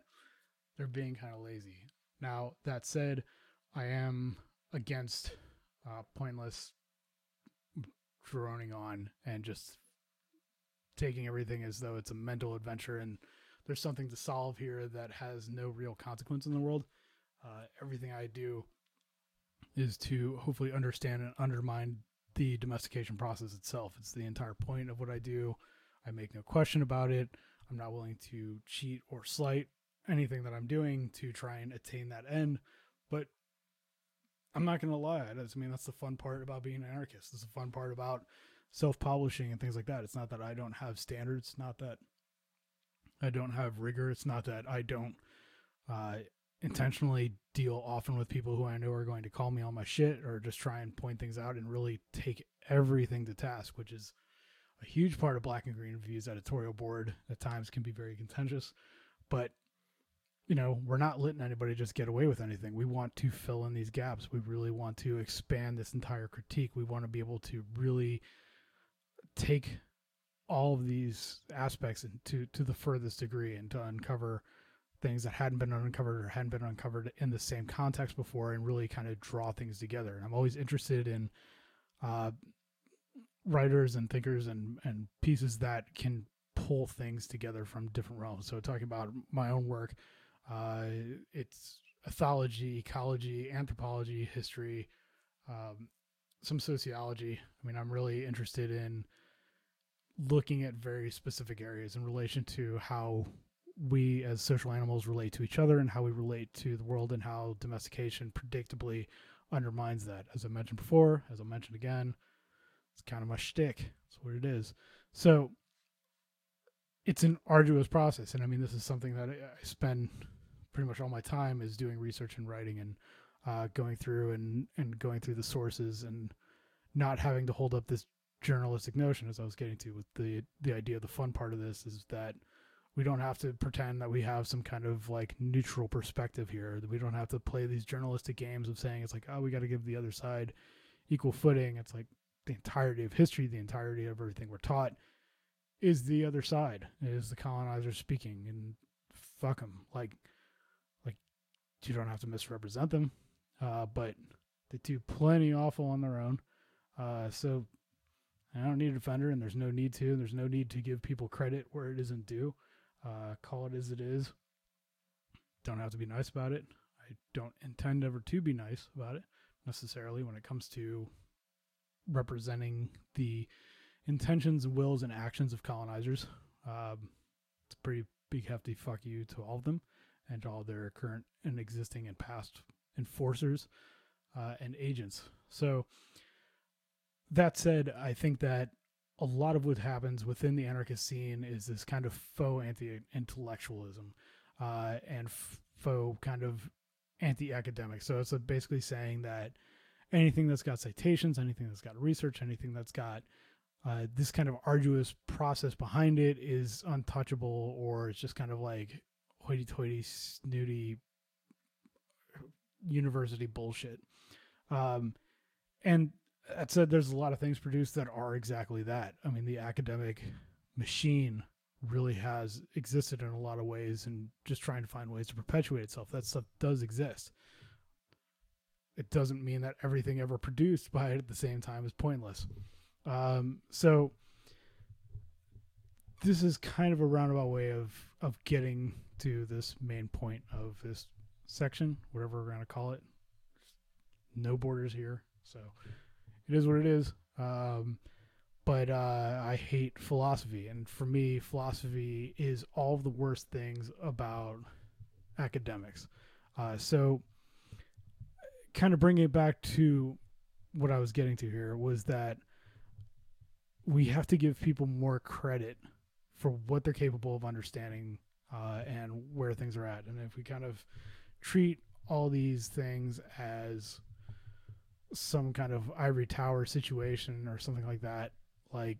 they're being kind of lazy. Now that said, I am against uh, pointless droning on and just taking everything as though it's a mental adventure and there's something to solve here that has no real consequence in the world. Uh, everything I do is to hopefully understand and undermine the domestication process itself. It's the entire point of what I do. I make no question about it. I'm not willing to cheat or slight anything that I'm doing to try and attain that end. But I'm not going to lie. I mean, that's the fun part about being an anarchist. It's the fun part about self publishing and things like that. It's not that I don't have standards, not that I don't have rigor. It's not that I don't uh, intentionally deal often with people who I know are going to call me on my shit or just try and point things out and really take everything to task, which is a huge part of Black and Green Review's editorial board. At times can be very contentious, but you know, we're not letting anybody just get away with anything. We want to fill in these gaps. We really want to expand this entire critique. We want to be able to really take all of these aspects to to the furthest degree and to uncover things that hadn't been uncovered or hadn't been uncovered in the same context before and really kind of draw things together. And I'm always interested in uh, writers and thinkers and, and pieces that can pull things together from different realms. So talking about my own work, uh, it's ethology, ecology, anthropology, history, um, some sociology. I mean, I'm really interested in looking at very specific areas in relation to how we as social animals relate to each other and how we relate to the world and how domestication predictably undermines that. As I mentioned before, as I mentioned again, it's kind of my shtick. It's what it is. So it's an arduous process, and I mean, this is something that I spend pretty much all my time is doing research and writing and uh, going through and and going through the sources and not having to hold up this journalistic notion as I was getting to with the the idea the fun part of this is that we don't have to pretend that we have some kind of like neutral perspective here we don't have to play these journalistic games of saying it's like oh we got to give the other side equal footing it's like the entirety of history the entirety of everything we're taught is the other side is the colonizers speaking and fuck them like like you don't have to misrepresent them uh, but they do plenty awful on their own uh, so I don't need a defender, and there's no need to. There's no need to give people credit where it isn't due. Uh, call it as it is. Don't have to be nice about it. I don't intend ever to be nice about it necessarily when it comes to representing the intentions, wills, and actions of colonizers. Um, it's a pretty big, hefty fuck you to all of them and all their current and existing and past enforcers uh, and agents. So, that said, I think that a lot of what happens within the anarchist scene is this kind of faux anti-intellectualism uh, and faux kind of anti-academic. So it's basically saying that anything that's got citations, anything that's got research, anything that's got uh, this kind of arduous process behind it is untouchable, or it's just kind of like hoity-toity, snooty university bullshit. Um, and that said, there's a lot of things produced that are exactly that. I mean, the academic machine really has existed in a lot of ways and just trying to find ways to perpetuate itself. That stuff does exist. It doesn't mean that everything ever produced by it at the same time is pointless. Um, so this is kind of a roundabout way of of getting to this main point of this section, whatever we're to call it. No borders here. So it is what it is. Um, but uh, I hate philosophy, and for me, philosophy is all the worst things about academics. Uh, so, kind of bringing it back to what I was getting to here was that we have to give people more credit for what they're capable of understanding uh, and where things are at. And if we kind of treat all these things as some kind of ivory tower situation or something like that, like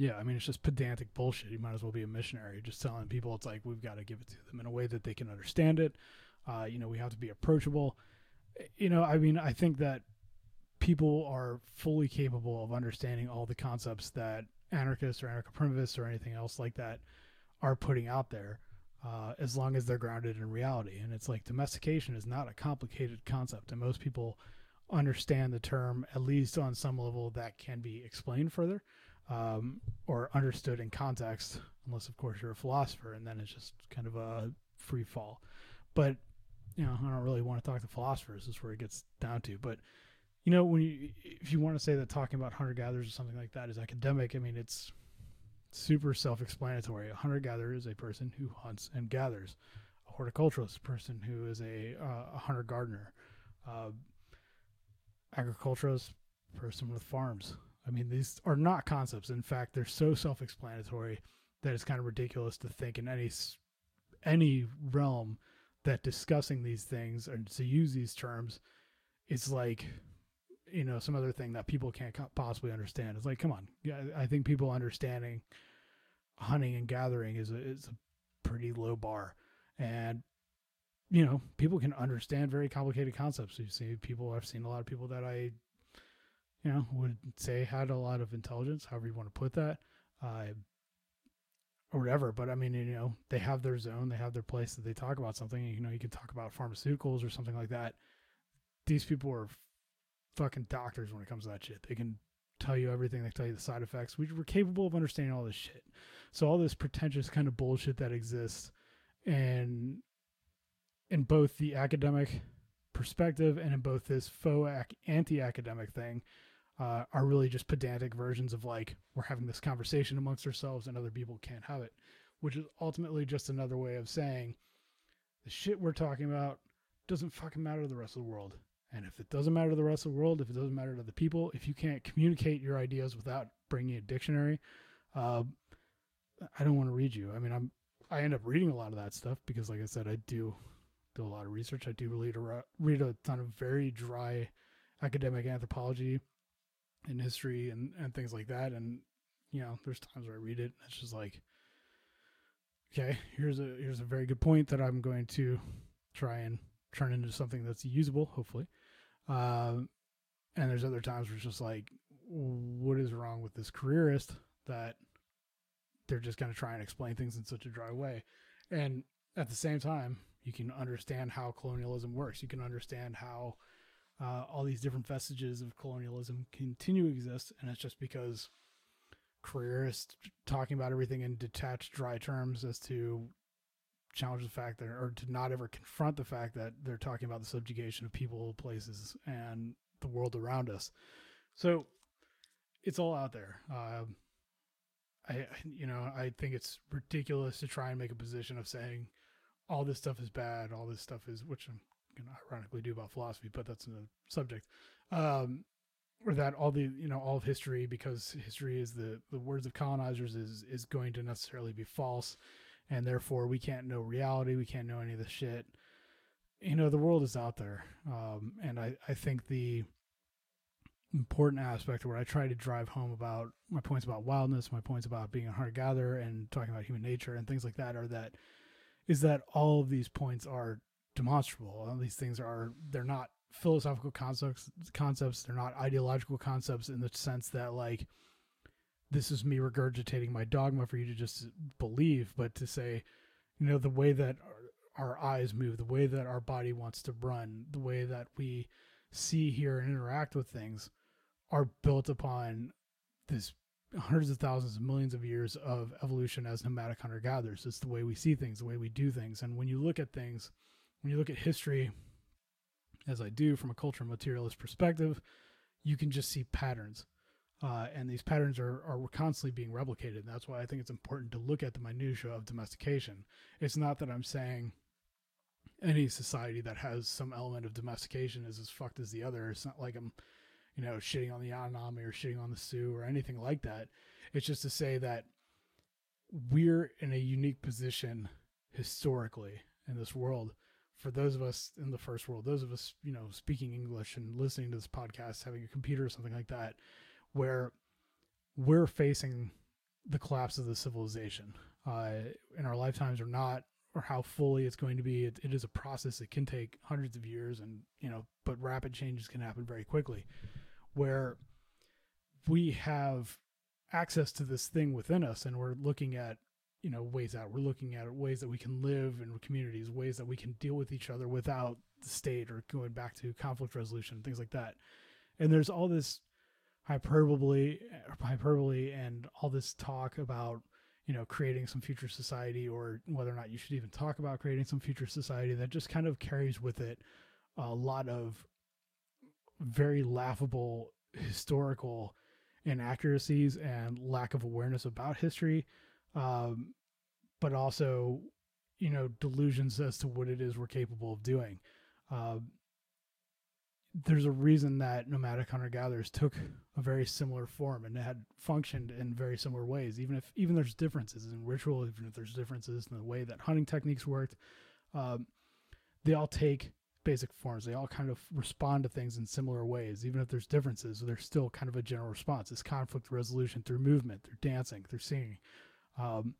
yeah, I mean it's just pedantic bullshit. You might as well be a missionary, just telling people it's like we've got to give it to them in a way that they can understand it. Uh, you know, we have to be approachable. You know, I mean, I think that people are fully capable of understanding all the concepts that anarchists or anarcho-primitivists or anything else like that are putting out there, uh, as long as they're grounded in reality. And it's like domestication is not a complicated concept, and most people understand the term at least on some level that can be explained further um, or understood in context, unless of course you're a philosopher, and then it's just kind of a free fall. But you know, I don't really want to talk to philosophers. Is where it gets down to. But you know, when you if you want to say that talking about hunter gatherers or something like that is academic, I mean it's super self-explanatory. A hunter-gatherer is a person who hunts and gathers. A horticulturalist, person who is a, uh, a hunter-gardener. Uh, agriculturalist, person with farms. I mean, these are not concepts. In fact, they're so self-explanatory that it's kind of ridiculous to think in any any realm that discussing these things or to use these terms is like you know some other thing that people can't possibly understand. It's like, come on, yeah, I think people understanding hunting and gathering is a, is a pretty low bar, and you know people can understand very complicated concepts. You see people, I've seen a lot of people that I, you know, would say had a lot of intelligence, however you want to put that, uh, or whatever. But I mean, you know, they have their zone, they have their place that they talk about something. You know, you can talk about pharmaceuticals or something like that. These people are fucking doctors when it comes to that shit. They can tell you everything. They tell you the side effects. We, we're capable of understanding all this shit. So all this pretentious kind of bullshit that exists, and in both the academic perspective and in both this faux anti-academic thing, uh, are really just pedantic versions of like we're having this conversation amongst ourselves and other people can't have it, which is ultimately just another way of saying the shit we're talking about doesn't fucking matter to the rest of the world. And if it doesn't matter to the rest of the world, if it doesn't matter to the people, if you can't communicate your ideas without bringing a dictionary, uh, I don't want to read you. I mean, I'm I end up reading a lot of that stuff because, like I said, I do do a lot of research. I do read a, read a ton of very dry academic anthropology and history and, and things like that. And you know, there's times where I read it and it's just like, okay, here's a here's a very good point that I'm going to try and turn into something that's usable, hopefully. Um, and there's other times where it's just like, what is wrong with this careerist that they're just going to try and explain things in such a dry way? And at the same time, you can understand how colonialism works. You can understand how uh, all these different vestiges of colonialism continue to exist, and it's just because careerists talking about everything in detached, dry terms as to challenge the fact that, or to not ever confront the fact that they're talking about the subjugation of people, places, and the world around us. So it's all out there. Uh, I, you know, I think it's ridiculous to try and make a position of saying all this stuff is bad, all this stuff is, which I'm going to ironically do about philosophy, but that's another subject. Um, or that all the you know all of history because history is the the words of colonizers is is going to necessarily be false and therefore we can't know reality. We can't know any of the shit. You know, the world is out there, um, and I I think the important aspect where I try to drive home about my points about wildness, my points about being a hunter gatherer, and talking about human nature and things like that are that is that all of these points are demonstrable. All these things are they're not philosophical concepts concepts they're not ideological concepts in the sense that like this is me regurgitating my dogma for you to just believe, but to say, you know, the way that our, our eyes move, the way that our body wants to run, the way that we see, hear, and interact with things are built upon this hundreds of thousands of millions of years of evolution as nomadic hunter gatherers. It's the way we see things, the way we do things. And when you look at things, when you look at history, as I do from a culture materialist perspective, you can just see patterns. Uh, and these patterns are, are constantly being replicated. And that's why I think it's important to look at the minutia of domestication. It's not that I'm saying any society that has some element of domestication is as fucked as the other. It's not like I'm, you know, shitting on the Yanomami or shitting on the Sioux or anything like that. It's just to say that we're in a unique position historically in this world for those of us in the first world, those of us, you know, speaking English and listening to this podcast, having a computer or something like that, where we're facing the collapse of the civilization uh, in our lifetimes or not or how fully it's going to be it, it is a process it can take hundreds of years and you know but rapid changes can happen very quickly where we have access to this thing within us and we're looking at you know ways out. We're looking at ways that we can live in communities, ways that we can deal with each other without the state or going back to conflict resolution, things like that. And there's all this hyperbole, hyperbole, and all this talk about you know creating some future society or whether or not you should even talk about creating some future society that just kind of carries with it a lot of very laughable historical inaccuracies and lack of awareness about history um, but also you know delusions as to what it is we're capable of doing. Uh, there's a reason that nomadic hunter gatherers took a very similar form and had functioned in very similar ways even if even there's differences in ritual even if there's differences in the way that hunting techniques worked. Um, they all take basic forms. They all kind of respond to things in similar ways even if there's differences there's still kind of a general response. It's conflict resolution through movement through dancing through singing. Um,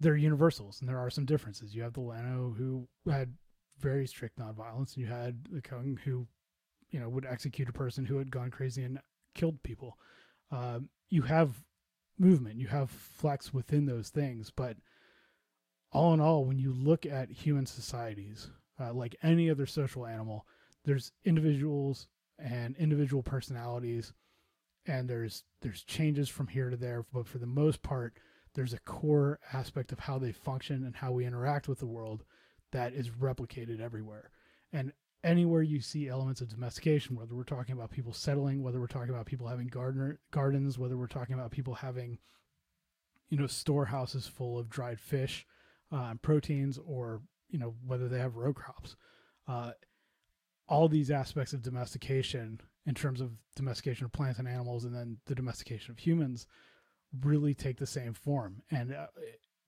they're universals and there are some differences. You have the lanoh who had very strict nonviolence and you had the kung who you know would execute a person who had gone crazy and killed people. Um, you have movement, you have flex within those things, but all in all, when you look at human societies, uh, like any other social animal, there's individuals and individual personalities, and there's there's changes from here to there, but for the most part, there's a core aspect of how they function and how we interact with the world that is replicated everywhere. And anywhere you see elements of domestication, whether we're talking about people settling, whether we're talking about people having gardener gardens, whether we're talking about people having, you know, storehouses full of dried fish uh, proteins, or you know whether they have row crops, uh, all these aspects of domestication, in terms of domestication of plants and animals, and then the domestication of humans, really take the same form. And uh,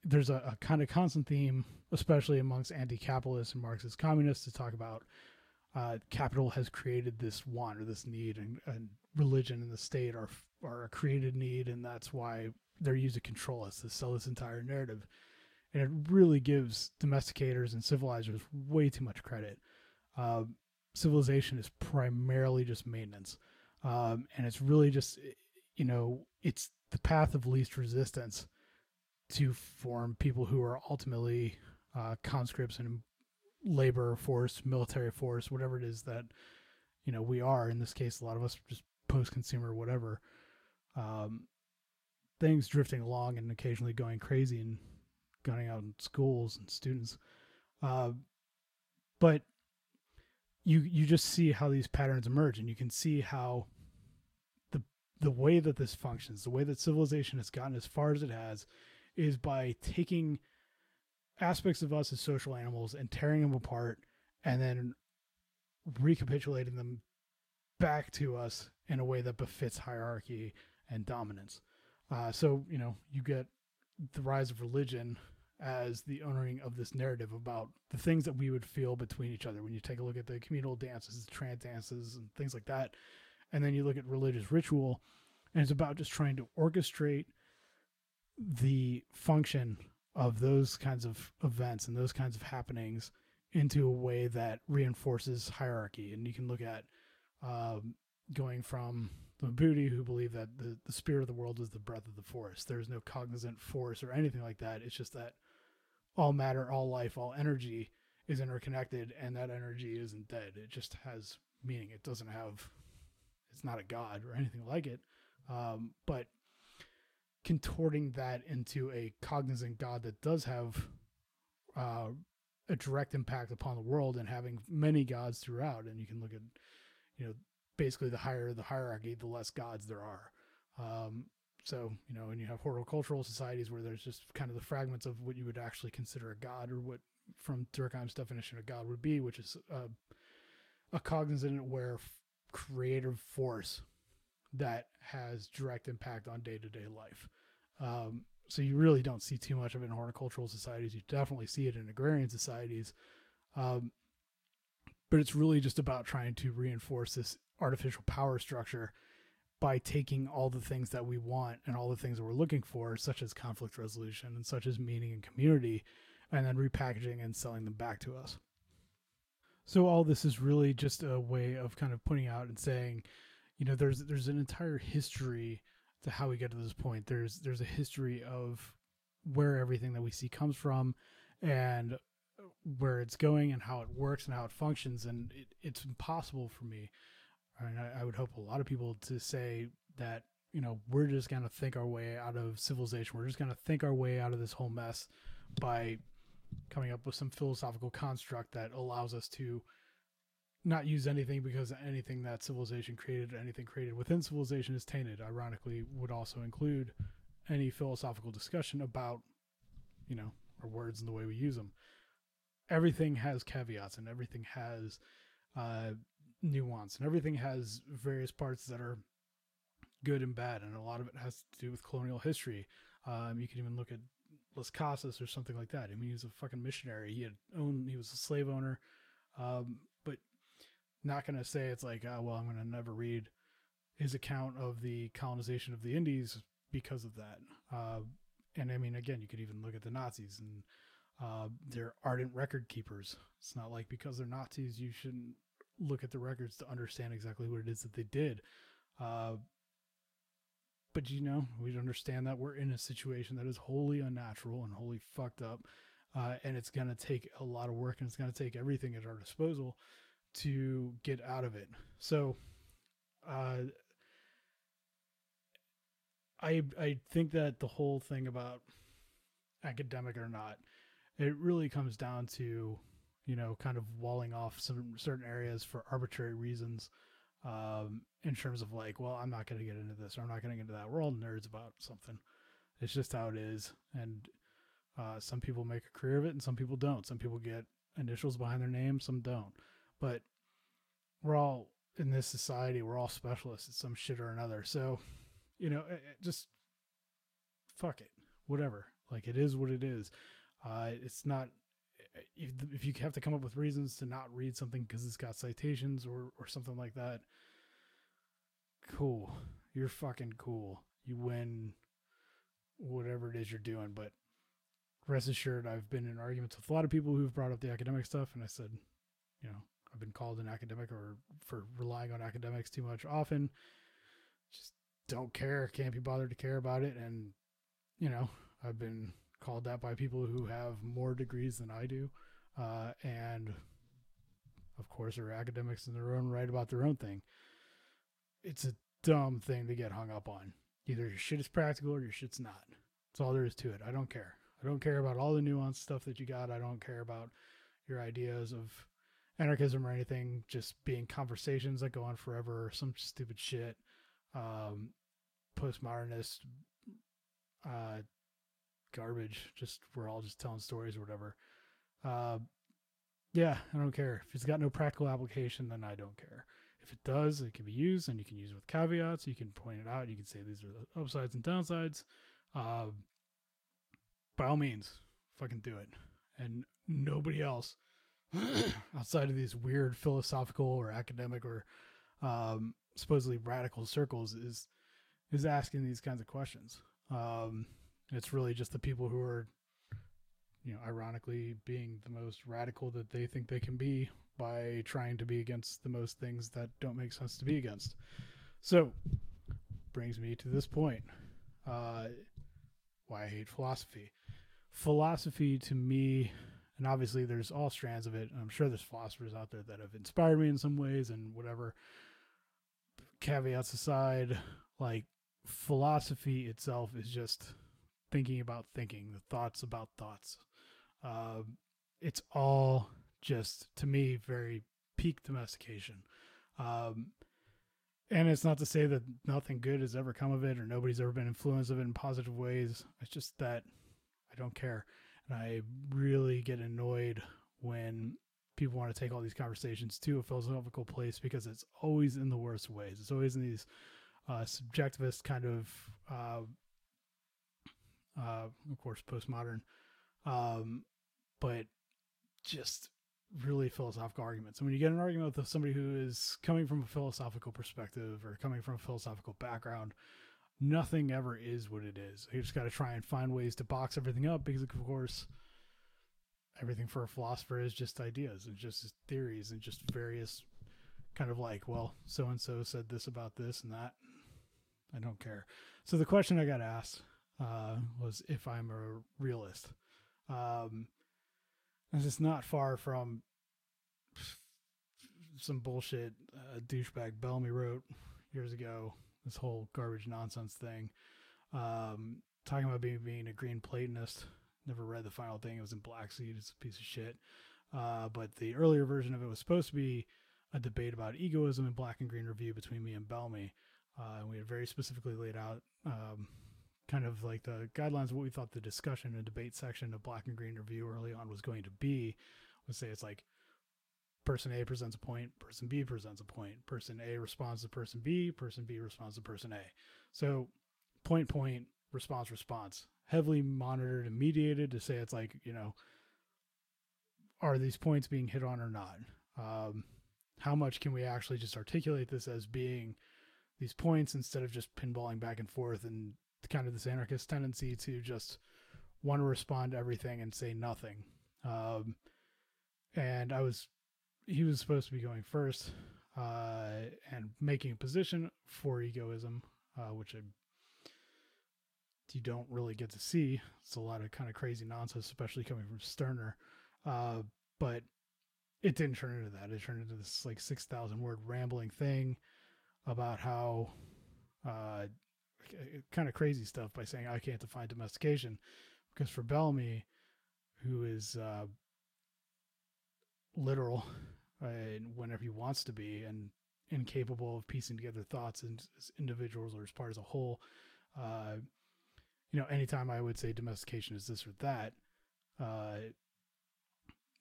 there's a, a kind of constant theme, especially amongst anti-capitalists and Marxist communists, to talk about uh, capital has created this want or this need, and, and religion and the state are are a created need, and that's why they're used to control us to sell this entire narrative. And it really gives domesticators and civilizers way too much credit. Uh, civilization is primarily just maintenance, um, and it's really just you know it's the path of least resistance to form people who are ultimately uh, conscripts and labor force, military force, whatever it is that you know we are. In this case, a lot of us just post-consumer, whatever. Um, things drifting along and occasionally going crazy and gunning out in schools and students. Uh, but you you just see how these patterns emerge, and you can see how the the way that this functions, the way that civilization has gotten as far as it has, is by taking aspects of us as social animals and tearing them apart and then recapitulating them back to us in a way that befits hierarchy and dominance. Uh, so, you know, you get the rise of religion as the owning of this narrative about the things that we would feel between each other when you take a look at the communal dances, the trance dances, and things like that. And then you look at religious ritual, and it's about just trying to orchestrate the function of those kinds of events and those kinds of happenings into a way that reinforces hierarchy. And you can look at um, going from the Mbuti, who believe that the, the spirit of the world is the breath of the forest. There's no cognizant force or anything like that. It's just that all matter, all life, all energy is interconnected, and that energy isn't dead. It just has meaning. It doesn't have, it's not a god or anything like it. Um, but contorting that into a cognizant God that does have uh, a direct impact upon the world and having many gods throughout. And you can look at, you know, basically the higher the hierarchy, the less gods there are. Um, so, you know, and you have horticultural societies where there's just kind of the fragments of what you would actually consider a god or what from Durkheim's definition of God would be, which is a, a cognizant aware creative force that has direct impact on day to day life. Um, so you really don't see too much of it in horticultural societies. You definitely see it in agrarian societies. Um, but it's really just about trying to reinforce this artificial power structure by taking all the things that we want and all the things that we're looking for, such as conflict resolution and such as meaning and community, and then repackaging and selling them back to us. So all this is really just a way of kind of putting out and saying, you know, there's there's an entire history to how we get to this point. There's there's a history of where everything that we see comes from and where it's going and how it works and how it functions. And it, it's impossible for me. I, mean, I, I would hope a lot of people to say that you know we're just to think our way out of civilization. We're just to think our way out of this whole mess by coming up with some philosophical construct that allows us to not use anything because anything that civilization created, anything created within civilization is tainted. Ironically, would also include any philosophical discussion about, you know, our words and the way we use them. Everything has caveats and everything has uh, nuance and everything has various parts that are good and bad, and a lot of it has to do with colonial history. Um, you can even look at Las Casas or something like that. I mean, he was a fucking missionary. He had owned, he was a slave owner, um, but not going to say it's like, oh, well, I'm going to never read his account of the colonization of the Indies because of that. Uh, and I mean, again, you could even look at the Nazis and uh, they're ardent record keepers. It's not like because they're Nazis, you shouldn't look at the records to understand exactly what it is that they did. Uh, but you know, we understand that we're in a situation that is wholly unnatural and wholly fucked up. Uh, and it's going to take a lot of work and it's going to take everything at our disposal to get out of it. So, uh, I I think that the whole thing about academic or not, it really comes down to you know kind of walling off some certain areas for arbitrary reasons um, in terms of like, well, I'm not going to get into this or I'm not going to get into that. We're all nerds about something. It's just how it is. And uh, some people make a career of it and some people don't. Some people get initials behind their name, some don't. But we're all in this society, we're all specialists at some shit or another. So, you know, it, it just fuck it, whatever. Like it is what it is. Uh, it's not eh, if, if you have to come up with reasons to not read something because it's got citations or, or something like that, cool. You're fucking cool. You win whatever it is you're doing. But rest assured, I've been in arguments with a lot of people who've brought up the academic stuff, and I said, you know, I've been called an academic or for relying on academics too much often. Just don't care, can't be bothered to care about it. And, you know, I've been called that by people who have more degrees than I do. Uh, and of course, are academics in their own right about their own thing. It's a dumb thing to get hung up on. Either your shit is practical or your shit's not. That's all there is to it. I don't care. I don't care about all the nuanced stuff that you got. I don't care about your ideas of anarchism or anything just being conversations that go on forever or some stupid shit. Um, postmodernist uh, garbage. Just we're all just telling stories or whatever. Uh, yeah, I don't care. If it's got no practical application, then I don't care. If it does, it can be used, and you can use it with caveats. You can point it out. You can say these are the upsides and downsides. Uh, by all means, fucking do it. And nobody else outside of these weird philosophical or academic or um, supposedly radical circles is is asking these kinds of questions. Um, it's really just the people who are, you know, ironically being the most radical that they think they can be by trying to be against the most things that don't make sense to be against. So, brings me to this point. Uh, why I hate philosophy. Philosophy to me, and obviously there's all strands of it. I'm sure there's philosophers out there that have inspired me in some ways and whatever. Caveats aside, like philosophy itself is just thinking about thinking, the thoughts about thoughts. Uh, it's all just, to me, very peak domestication. Um, and it's not to say that nothing good has ever come of it or nobody's ever been influenced of it in positive ways. It's just that I don't care. And I really get annoyed when people want to take all these conversations to a philosophical place because it's always in the worst ways. It's always in these uh, subjectivist kind of uh, uh, of course, postmodern, um, but just really philosophical arguments. And when you get an argument with somebody who is coming from a philosophical perspective or coming from a philosophical background, nothing ever is what it is. You just got to try and find ways to box everything up because, of course, everything for a philosopher is just ideas and just theories and just various kind of like, well, so and so said this about this and that. I don't care. So the question I got asked uh, was if I'm a realist. Um, this is not far from some bullshit uh, douchebag Bellamy wrote years ago. This whole garbage nonsense thing, um, talking about being being a green Platonist. Never read the final thing. It was in Black Seed. It's a piece of shit. Uh, but the earlier version of it was supposed to be a debate about egoism in Black and Green Review between me and Bellamy. Uh, and we had very specifically laid out um, kind of like the guidelines of what we thought the discussion and debate section of Black and Green Review early on was going to be. Would say it's like person A presents a point, person B presents a point, person A responds to person B, person B responds to person A. So point, point, response, response, heavily monitored and mediated to say it's like, you know, are these points being hit on or not? Um, how much can we actually just articulate this as being these points instead of just pinballing back and forth and kind of this anarchist tendency to just want to respond to everything and say nothing. Um, and I was, he was supposed to be going first uh, and making a position for egoism, uh, which I, you don't really get to see. It's a lot of kind of crazy nonsense, especially coming from Stirner. Uh, but it didn't turn into that. It turned into this like 6,000 word rambling thing about how uh, kind of crazy stuff by saying I can't define domestication because for Bellamy, who is uh, literal uh, whenever he wants to be and incapable of piecing together thoughts and as individuals or as part as a whole, uh, you know, anytime I would say domestication is this or that, uh,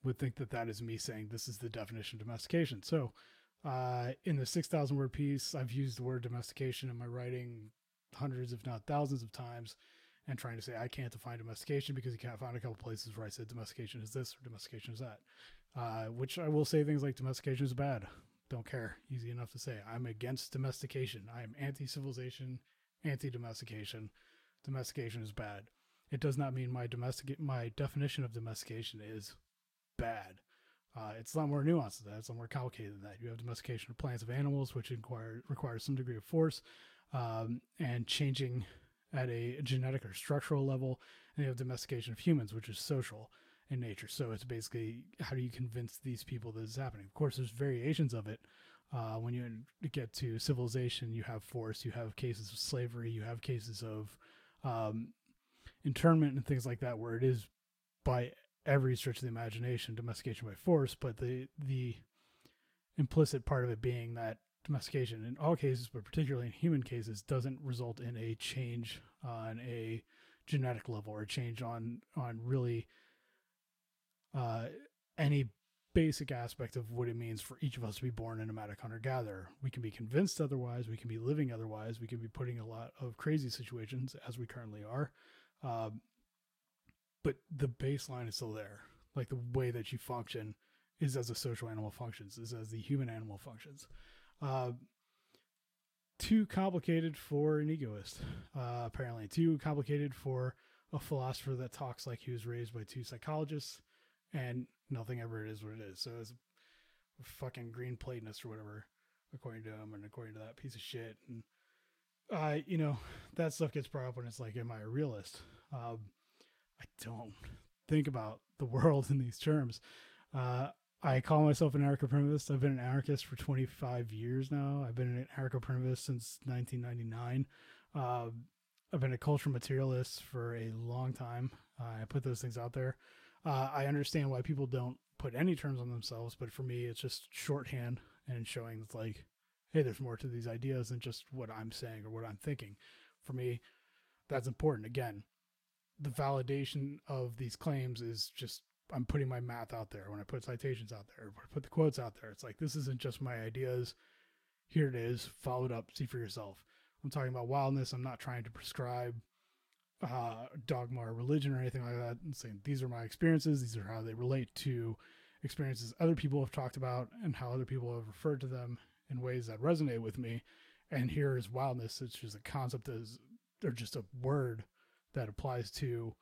would think that that is me saying this is the definition of domestication. So, uh, in the 6,000 word piece, I've used the word domestication in my writing hundreds, if not thousands of times and trying to say, I can't define domestication because you can't find a couple places where I said domestication is this or domestication is that. Uh, which I will say things like domestication is bad. Don't care. Easy enough to say. I'm against domestication. I am anti civilization, anti domestication. Domestication is bad. It does not mean my domestic my definition of domestication is bad. Uh, it's a lot more nuanced than that. It's a lot more complicated than that. You have domestication of plants of animals, which inquire, requires some degree of force um, and changing at a genetic or structural level. And you have domestication of humans, which is social in nature. So it's basically how do you convince these people that is happening? Of course, there's variations of it. Uh, when you get to civilization, you have force, you have cases of slavery, you have cases of um, internment and things like that, where it is by every stretch of the imagination domestication by force, but the the implicit part of it being that domestication in all cases, but particularly in human cases, doesn't result in a change on a genetic level or a change on on really uh, any basic aspect of what it means for each of us to be born a nomadic hunter gatherer. We can be convinced otherwise. We can be living otherwise. We can be putting a lot of crazy situations as we currently are. Um, but the baseline is still there. Like the way that you function is as a social animal functions, is as the human animal functions. Uh, too complicated for an egoist, uh, apparently. Too complicated for a philosopher that talks like he was raised by two psychologists and nothing ever is what it is. So it's fucking green Platonist or whatever, according to him and according to that piece of shit. And, uh, you know, that stuff gets brought up when it's like, am I a realist? Um, I don't think about the world in these terms. Uh, I call myself an anarcho-primitivist. I've been an anarchist for 25 years now. I've been an anarcho-primitivist since 1999. Uh, I've been a cultural materialist for a long time. Uh, I put those things out there. Uh, I understand why people don't put any terms on themselves, but for me, it's just shorthand and showing it's like, hey, there's more to these ideas than just what I'm saying or what I'm thinking. For me, that's important. Again, the validation of these claims is just I'm putting my math out there, when I put citations out there, when I put the quotes out there, it's like this isn't just my ideas. Here it is. Follow it up. See for yourself. I'm talking about wildness. I'm not trying to prescribe uh, dogma or religion or anything like that. I'm saying these are my experiences. These are how they relate to experiences other people have talked about and how other people have referred to them in ways that resonate with me. And here is wildness. It's just a concept as or just a word that applies to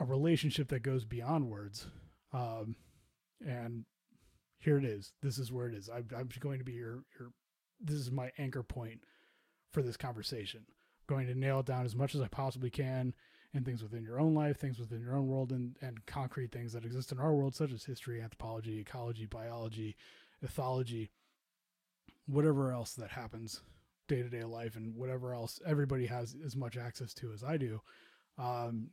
a relationship that goes beyond words. Um, and here it is. This is where it is. I'm, I'm going to be your, your, this is my anchor point for this conversation I'm going to nail it down as much as I possibly can in things within your own life, things within your own world, and, and concrete things that exist in our world, such as history, anthropology, ecology, biology, ethology, whatever else that happens day to day life, and whatever else everybody has as much access to as I do. Um,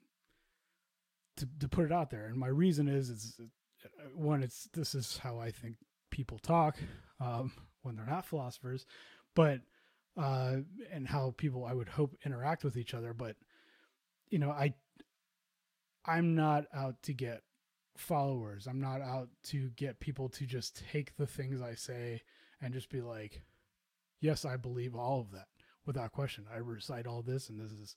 to, to put it out there. And my reason is, is one, it's this is how I think people talk um, when they're not philosophers, but uh, and how people I would hope interact with each other. But you know, I I'm not out to get followers. I'm not out to get people to just take the things I say and just be like, yes, I believe all of that without question. I recite all this and this is,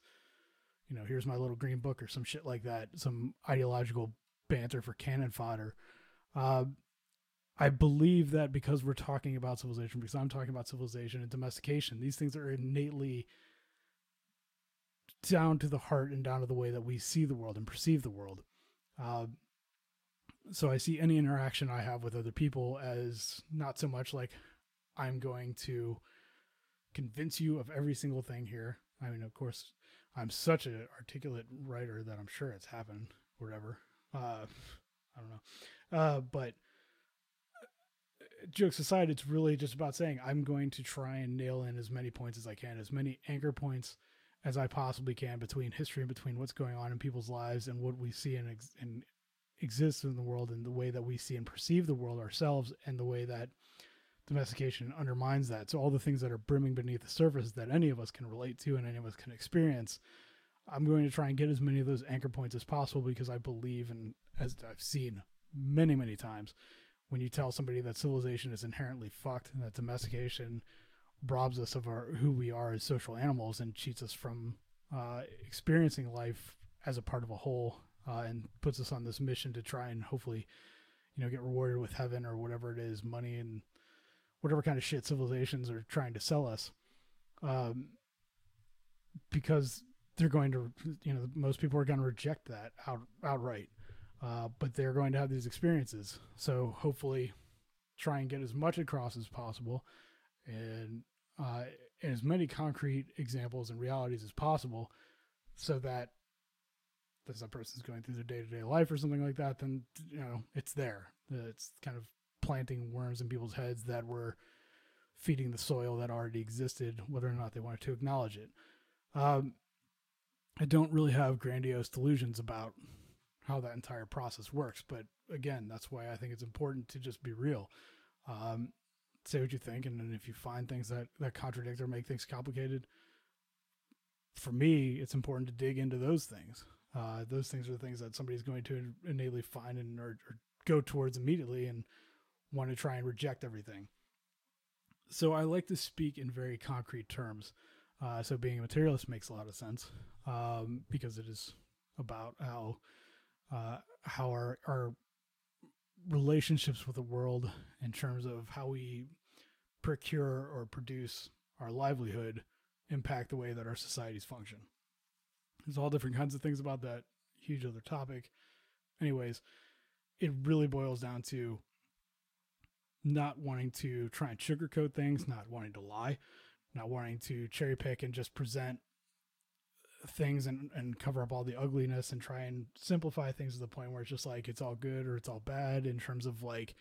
you know, here's my little green book or some shit like that, some ideological banter for cannon fodder. Uh, I believe that because we're talking about civilization, because I'm talking about civilization and domestication, these things are innately down to the heart and down to the way that we see the world and perceive the world. Uh, so I see any interaction I have with other people as not so much like I'm going to convince you of every single thing here. I mean, of course, I'm such an articulate writer that I'm sure it's happened, whatever. Uh, I don't know. Uh, but jokes aside, it's really just about saying I'm going to try and nail in as many points as I can, as many anchor points as I possibly can between history and between what's going on in people's lives and what we see and, ex- and exists in the world and the way that we see and perceive the world ourselves and the way that domestication undermines that. So all the things that are brimming beneath the surface that any of us can relate to and any of us can experience, I'm going to try and get as many of those anchor points as possible because I believe and as I've seen many, many times, when you tell somebody that civilization is inherently fucked and that domestication robs us of our who we are as social animals and cheats us from uh, experiencing life as a part of a whole uh, and puts us on this mission to try and hopefully you know get rewarded with heaven or whatever it is money and whatever kind of shit civilizations are trying to sell us um, because they're going to you know most people are going to reject that out outright uh, but they're going to have these experiences. So hopefully try and get as much across as possible and uh, as many concrete examples and realities as possible so that as a person's going through their day-to-day life or something like that then you know it's there. It's kind of planting worms in people's heads that were feeding the soil that already existed whether or not they wanted to acknowledge it um, i don't really have grandiose delusions about how that entire process works but again that's why i think it's important to just be real um, say what you think, and then if you find things that that contradict or make things complicated, for me, it's important to dig into those things. Uh, those things are the things that somebody's going to innately find and or, or go towards immediately and want to try and reject everything. So I like to speak in very concrete terms. Uh, so being a materialist makes a lot of sense um, because it is about how uh, how our our relationships with the world in terms of how we procure or produce our livelihood impact the way that our societies function. There's all different kinds of things about that huge other topic. Anyways, it really boils down to not wanting to try and sugarcoat things, not wanting to lie, not wanting to cherry pick and just present things and, and cover up all the ugliness and try and simplify things to the point where it's just like it's all good or it's all bad in terms of like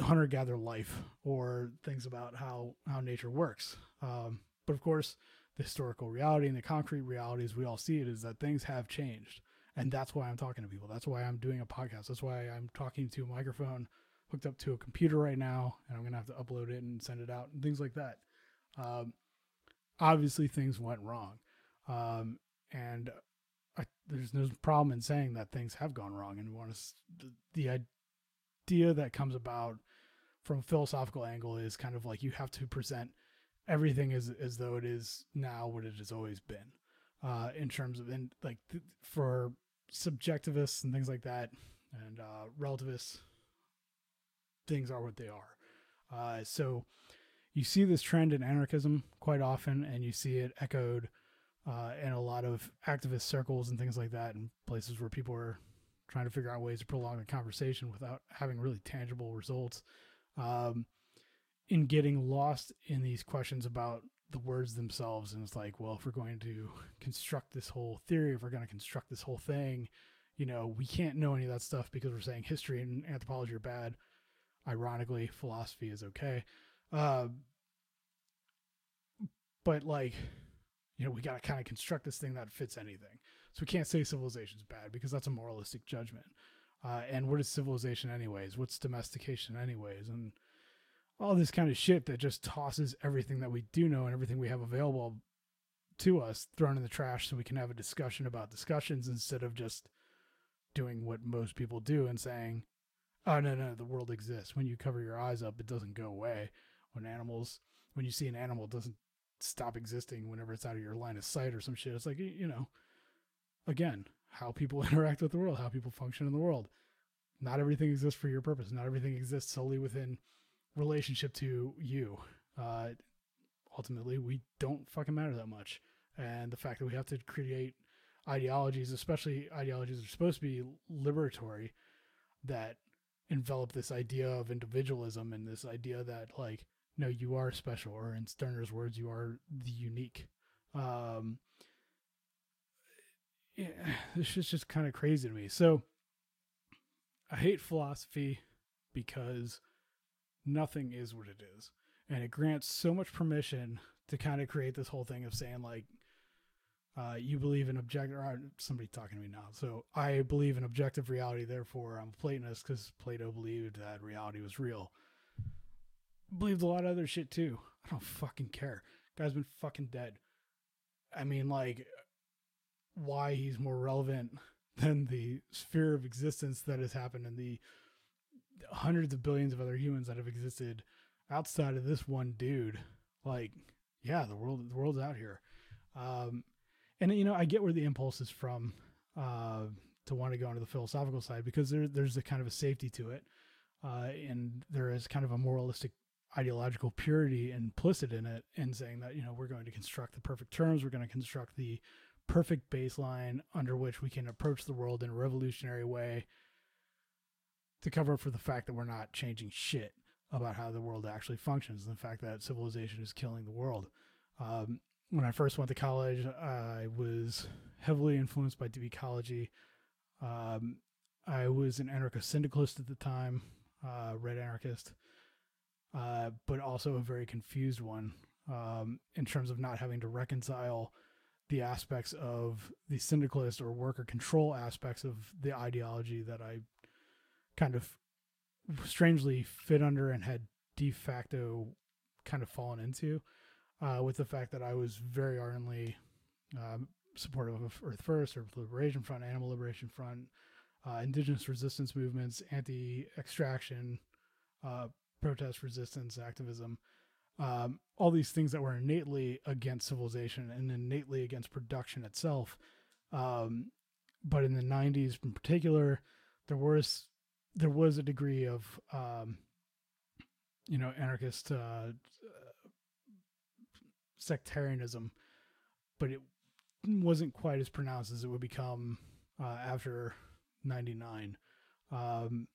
hunter gatherer life or things about how how nature works. Um, but of course the historical reality and the concrete reality as we all see it is that things have changed and that's why i'm talking to people. That's why i'm doing a podcast. That's why i'm talking to a microphone hooked up to a computer right now and i'm gonna have to upload it and send it out and things like that. Um, obviously things went wrong. Um, and I, there's no problem in saying that things have gone wrong and want to the, idea that comes about from a philosophical angle is kind of like you have to present everything as as though it is now what it has always been uh, in terms of in like th- for subjectivists and things like that and uh, relativists things are what they are. Uh, so you see this trend in anarchism quite often and you see it echoed uh, in a lot of activist circles and things like that and places where people are trying to figure out ways to prolong the conversation without having really tangible results. Um, in getting lost in these questions about the words themselves and it's like well if we're going to construct this whole theory if we're going to construct this whole thing you know we can't know any of that stuff because we're saying history and anthropology are bad. Ironically philosophy is okay. Uh, but like you know we got to kind of construct this thing that fits anything. So we can't say civilization's bad because that's a moralistic judgment. Uh, and what is civilization anyways? What's domestication anyways? And all this kind of shit that just tosses everything that we do know and everything we have available to us thrown in the trash so we can have a discussion about discussions instead of just doing what most people do and saying, oh, no, no, the world exists. When you cover your eyes up, it doesn't go away. When animals, when you see an animal, it doesn't stop existing whenever it's out of your line of sight or some shit. It's like, you know, again, how people interact with the world, how people function in the world. Not everything exists for your purpose. Not everything exists solely within relationship to you. Uh, ultimately, we don't fucking matter that much. And the fact that we have to create ideologies, especially ideologies that are supposed to be liberatory, that envelop this idea of individualism and this idea that, like, no, you are special, or in Stirner's words, you are the unique. Um, yeah, this is just kind of crazy to me. So, I hate philosophy because nothing is what it is. And it grants so much permission to kind of create this whole thing of saying, like, uh, you believe in objective, or somebody talking to me now. So I believe in objective reality, therefore I'm a Platonist because Plato believed that reality was real. Believed a lot of other shit too. I don't fucking care. Guy's been fucking dead. I mean, like, why he's more relevant than the sphere of existence that has happened in the hundreds of billions of other humans that have existed outside of this one dude. Like, yeah, the world the world's out here. Um, and you know, I get where the impulse is from uh, to want to go into the philosophical side because there there's a kind of a safety to it, uh, and there is kind of a moralistic ideological purity implicit in it in saying that you know we're going to construct the perfect terms we're going to construct the perfect baseline under which we can approach the world in a revolutionary way to cover for the fact that we're not changing shit about how the world actually functions and the fact that civilization is killing the world. Um, when I first went to college, I was heavily influenced by deep ecology. Um, I was an anarchist syndicalist at the time, uh, red anarchist, uh, but also a very confused one um, in terms of not having to reconcile the aspects of the syndicalist or worker control aspects of the ideology that I kind of strangely fit under and had de facto kind of fallen into uh, with the fact that I was very ardently um, supportive of Earth First, Earth Liberation Front, Animal Liberation Front, uh, indigenous resistance movements, anti-extraction, uh, protest resistance, activism, um, all these things that were innately against civilization and innately against production itself. Um, but in the 90s, in particular, there was there was a degree of um, you know anarchist uh, sectarianism, but it wasn't quite as pronounced as it would become uh, after 99. Um,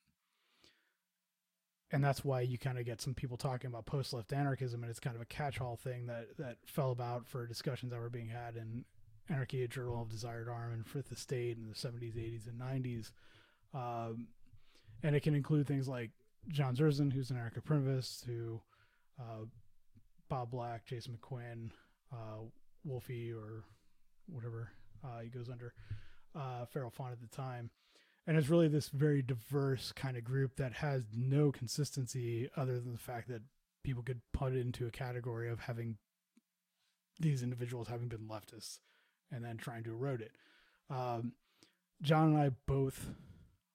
and that's why you kind of get some people talking about post-left anarchism, and it's kind of a catch-all thing that that fell about for discussions that were being had in Anarchy, a Journal of Desire Armed, and Fifth Estate in the 70s, 80s, and 90s. Um, and it can include things like John Zerzan, who's an anarcho-primitivist, who uh, Bob Black, Jason McQuinn, uh, Wolfi, or whatever uh, he goes under, uh, Feral Faun at the time. And it's really this very diverse kind of group that has no consistency other than the fact that people could put it into a category of having these individuals having been leftists and then trying to erode it. Um, John and I both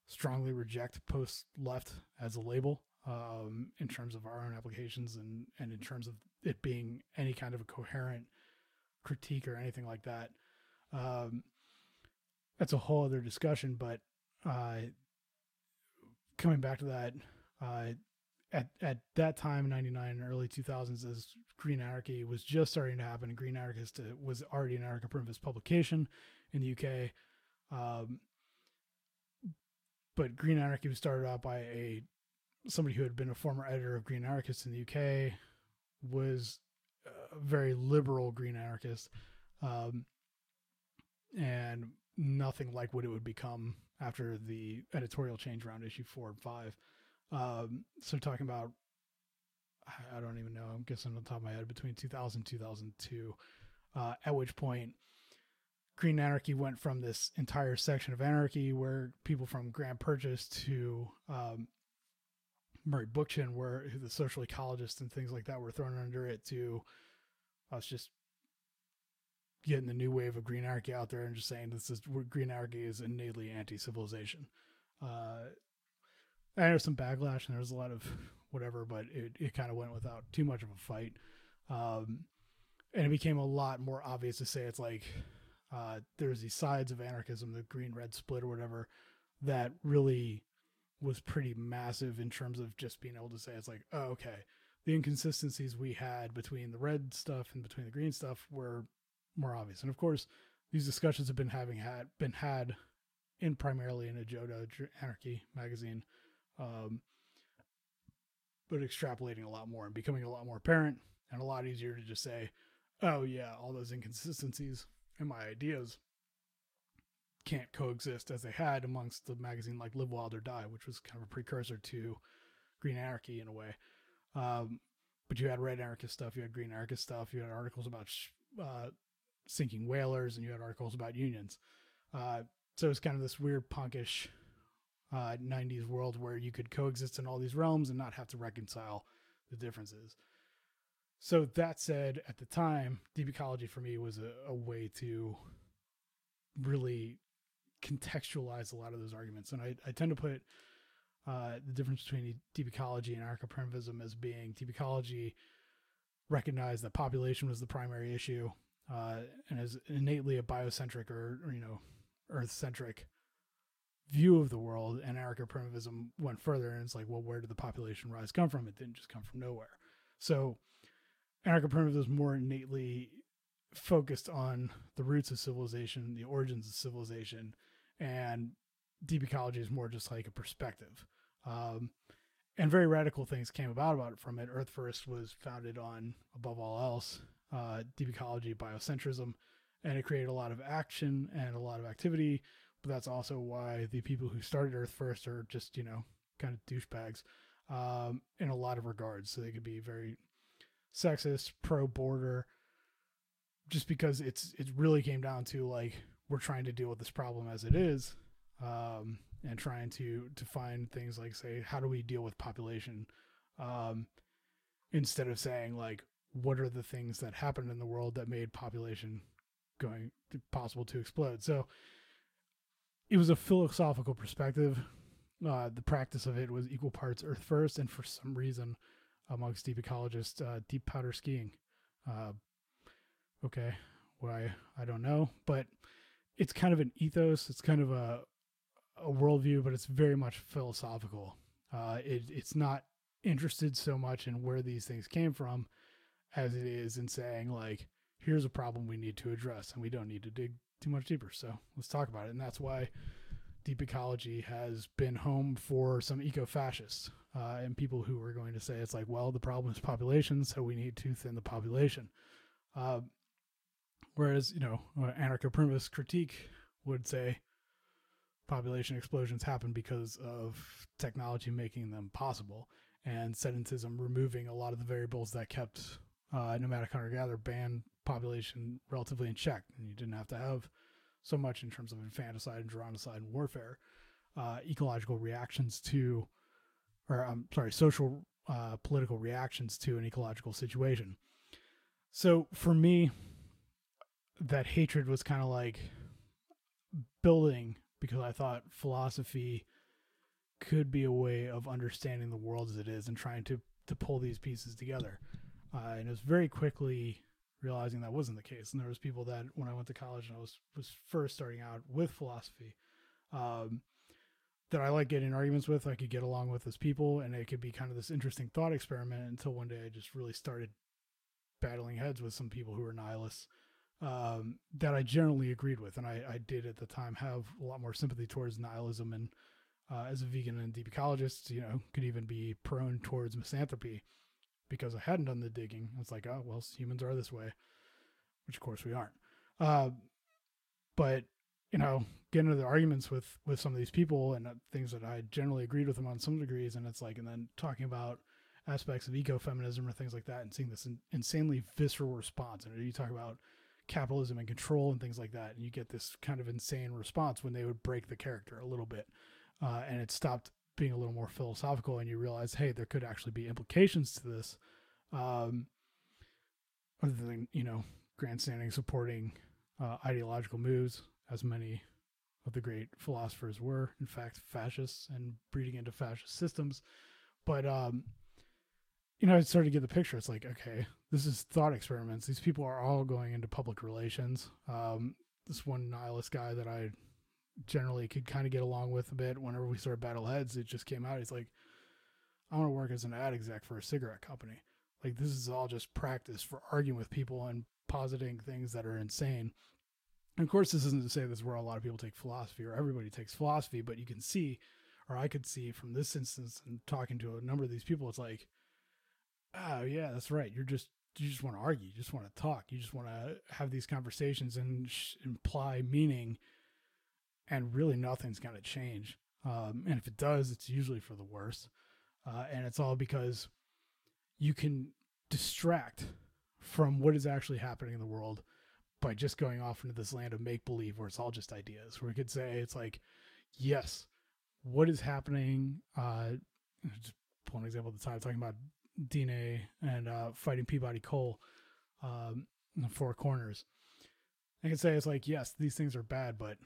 strongly reject post left as a label um, in terms of our own applications and, and in terms of it being any kind of a coherent critique or anything like that. Um, that's a whole other discussion, but uh, coming back to that, uh, at at that time '99 and early 2000s, as Green Anarchy was just starting to happen, Green Anarchist uh, was already an anarcho-primitivist publication in the UK. Um, but Green Anarchy was started out by a somebody who had been a former editor of Green Anarchist in the UK, was a very liberal green anarchist, um, and nothing like what it would become after the editorial change around issue four and five. Um, so talking about, I don't even know. I'm guessing on the top of my head between 2000 and 2002, uh, at which point Green Anarchy went from this entire section of anarchy where people from Grand Purchase to um, Murray Bookchin, where the social ecologists and things like that were thrown under it, to us just getting the new wave of green anarchy out there and just saying this is green anarchy is innately anti-civilization. Uh, I know some backlash and there was a lot of whatever, but it, it kind of went without too much of a fight. Um, and it became a lot more obvious to say it's like uh, there's these sides of anarchism, the green red split or whatever, that really was pretty massive in terms of just being able to say it's like, oh, okay, the inconsistencies we had between the red stuff and between the green stuff were more obvious. And of course, these discussions have been having had been had in primarily in AJODA Anarchy magazine, um, but extrapolating a lot more and becoming a lot more apparent and a lot easier to just say, oh yeah, all those inconsistencies in my ideas can't coexist as they had amongst the magazine like Live Wild or Die, which was kind of a precursor to Green Anarchy in a way. Um, but you had red anarchist stuff, you had green anarchist stuff, you had articles about uh, sinking whalers, and you had articles about unions. Uh, so it's kind of this weird punkish uh, 90s world where you could coexist in all these realms and not have to reconcile the differences. So that said, at the time, deep ecology for me was a, a way to really contextualize a lot of those arguments. And I, I tend to put uh, the difference between deep ecology and anarcho-primitivism as being deep ecology recognized that population was the primary issue uh, and is innately a biocentric or, or you know earth-centric view of the world. And anarcho-primitivism went further and it's like well where did the population rise come from? It didn't just come from nowhere. So anarcho-primitivism is more innately focused on the roots of civilization the origins of civilization and deep ecology is more just like a perspective um, and very radical things came about about it from it earth first was founded on above all else uh, deep ecology, biocentrism, and it created a lot of action and a lot of activity. But that's also why the people who started Earth First are just, you know, kind of douchebags um, in a lot of regards. So they could be very sexist, pro border, just because it's it really came down to like we're trying to deal with this problem as it is, um, and trying to to find things like say how do we deal with population, um, instead of saying like what are the things that happened in the world that made population going possible to explode. So it was a philosophical perspective. Uh, the practice of it was equal parts Earth first, and for some reason, amongst deep ecologists, uh, deep powder skiing. Uh, okay, why I don't know, but it's kind of an ethos. It's kind of a a worldview, but it's very much philosophical. Uh, it, it's not interested so much in where these things came from as it is in saying like here's a problem we need to address and we don't need to dig too much deeper so let's talk about it and that's why deep ecology has been home for some eco-fascists uh, and people who are going to say it's like well the problem is population so we need to thin the population uh, whereas you know anarcho-primitivist critique would say population explosions happen because of technology making them possible and sedentism removing a lot of the variables that kept uh, nomadic hunter gatherer band population relatively in check, and you didn't have to have so much in terms of infanticide and geronticide and warfare. Uh, ecological reactions to, or I'm sorry, social uh, political reactions to an ecological situation. So for me, that hatred was kind of like building because I thought philosophy could be a way of understanding the world as it is and trying to to pull these pieces together. Uh, and it was very quickly realizing that wasn't the case. And there was people that when I went to college and I was was first starting out with philosophy, um, that I like getting arguments with, I could get along with as people, and it could be kind of this interesting thought experiment until one day I just really started battling heads with some people who were nihilists um, that I generally agreed with, and I, I, did at the time have a lot more sympathy towards nihilism, and uh, as a vegan and deep ecologist, you know, could even be prone towards misanthropy because I hadn't done the digging. It's like, oh well, humans are this way, which of course we aren't. Uh, but you know, get into the arguments with with some of these people and uh, things that I generally agreed with them on some degrees, and it's like, and then talking about aspects of ecofeminism or things like that, and seeing this in, insanely visceral response. And you talk about capitalism and control and things like that, and you get this kind of insane response when they would break the character a little bit, uh, and it stopped being a little more philosophical, and you realize, hey, there could actually be implications to this, um, other than you know grandstanding supporting uh, ideological moves, as many of the great philosophers were, in fact, fascists and breeding into fascist systems. But um, you know, I started to get the picture. It's like, okay, this is thought experiments. These people are all going into public relations. Um, this one nihilist guy that I generally could kind of get along with a bit whenever we started Battle Heads, it just came out. He's like, I want to work as an ad exec for a cigarette company. Like, this is all just practice for arguing with people and positing things that are insane. Of course, this isn't to say this is where a lot of people take philosophy or everybody takes philosophy, but you can see, or I could see from this instance and talking to a number of these people, it's like, oh yeah, that's right. You're just you just want to argue. You just want to talk. You just want to have these conversations and sh- imply meaning. And really, nothing's going to change. Um, and if it does, it's usually for the worse. Uh, and it's all because you can distract from what is actually happening in the world by just going off into this land of make believe where it's all just ideas. Where we could say it's like, yes, what is happening? Uh, just an example at the time, talking about Diné and uh, fighting Peabody Coal um, in the four corners. I can say it's like, yes, these things are bad, but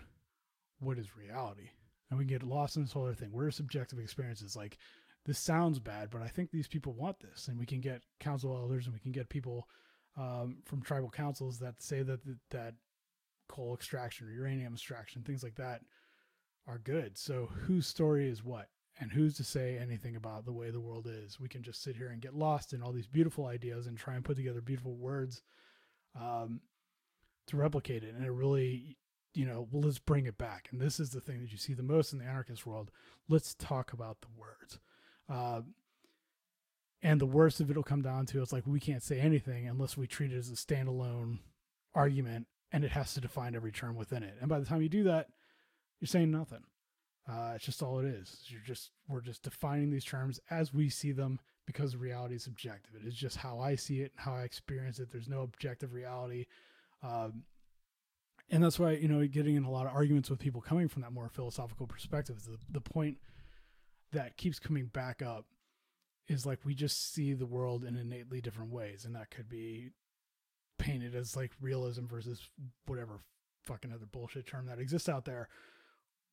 what is reality? And we can get lost in this whole other thing. Are subjective experiences? Like, this sounds bad, but I think these people want this. And we can get council elders and we can get people um, from tribal councils that say that, that, coal extraction or uranium extraction, things like that, are good. So, whose story is what? And who's to say anything about the way the world is? We can just sit here and get lost in all these beautiful ideas and try and put together beautiful words um, to replicate it. And it really, you know, well, let's bring it back. And this is the thing that you see the most in the anarchist world. Let's talk about the words. Uh, and the worst of it will come down to it's like we can't say anything unless we treat it as a standalone argument and it has to define every term within it. And by the time you do that, you're saying nothing. Uh, it's just all it is. You're just we're just defining these terms as we see them because reality is subjective. It is just how I see it, and how I experience it. There's no objective reality, um, and that's why you know getting in a lot of arguments with people coming from that more philosophical perspective. The the point that keeps coming back up is like we just see the world in innately different ways, and that could be painted as like realism versus whatever fucking other bullshit term that exists out there.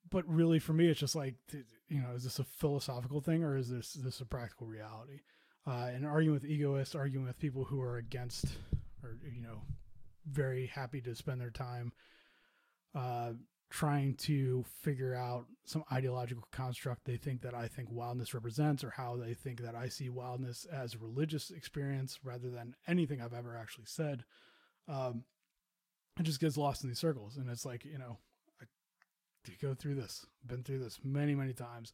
But really for me it's just like you know is this a philosophical thing or is this this a practical reality? Uh, and arguing with egoists arguing with people who are against or you know very happy to spend their time uh, trying to figure out some ideological construct they think that I think wildness represents or how they think that I see wildness as a religious experience rather than anything I've ever actually said um, it just gets lost in these circles and it's like you know to go through this. Been through this many, many times.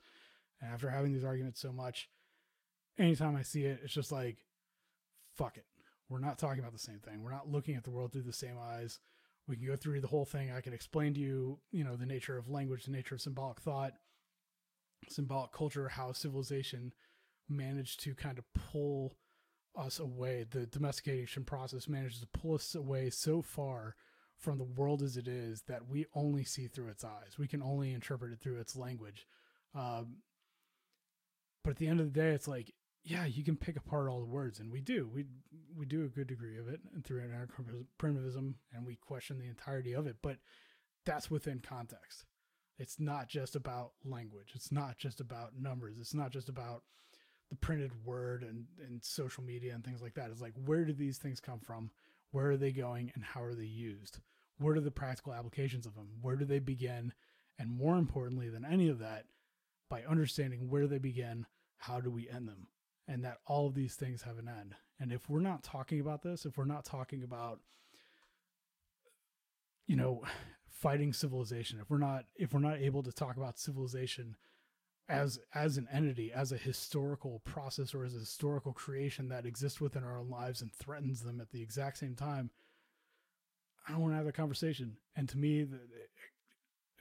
And after having these arguments so much, anytime I see it, it's just like, fuck it. We're not talking about the same thing. We're not looking at the world through the same eyes. We can go through the whole thing. I can explain to you, you know, the nature of language, the nature of symbolic thought, symbolic culture, how civilization managed to kind of pull us away. The domestication process manages to pull us away so far from the world as it is that we only see through its eyes. We can only interpret it through its language. Um, but at the end of the day, it's like, yeah, you can pick apart all the words, and we do. We we do a good degree of it through primitivism, and we question the entirety of it. But that's within context. It's not just about language. It's not just about numbers. It's not just about the printed word and, and social media and things like that. It's like, where do these things come from? Where are they going and how are they used? What are the practical applications of them? Where do they begin? And more importantly than any of that, by understanding where they begin, how do we end them? And that all of these things have an end. And if we're not talking about this, if we're not talking about, you know, fighting civilization, if we're not if we're not able to talk about civilization as as an entity, as a historical process or as a historical creation that exists within our own lives and threatens them at the exact same time. I don't want to have that conversation. And to me, the,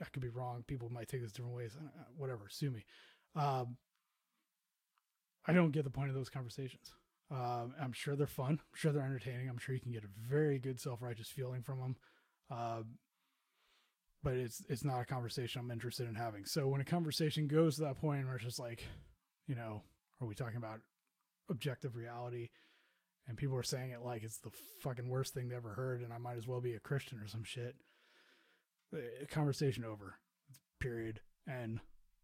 I could be wrong. People might take this different ways. Whatever, sue me. Um, I don't get the point of those conversations. Um, I'm sure they're fun. I'm sure they're entertaining. I'm sure you can get a very good self righteous feeling from them. Uh, but it's it's not a conversation I'm interested in having. So when a conversation goes to that point where it's just like, you know, are we talking about objective reality? And people are saying it like it's the fucking worst thing they ever heard, and I might as well be a Christian or some shit. Eh, conversation over. Period. And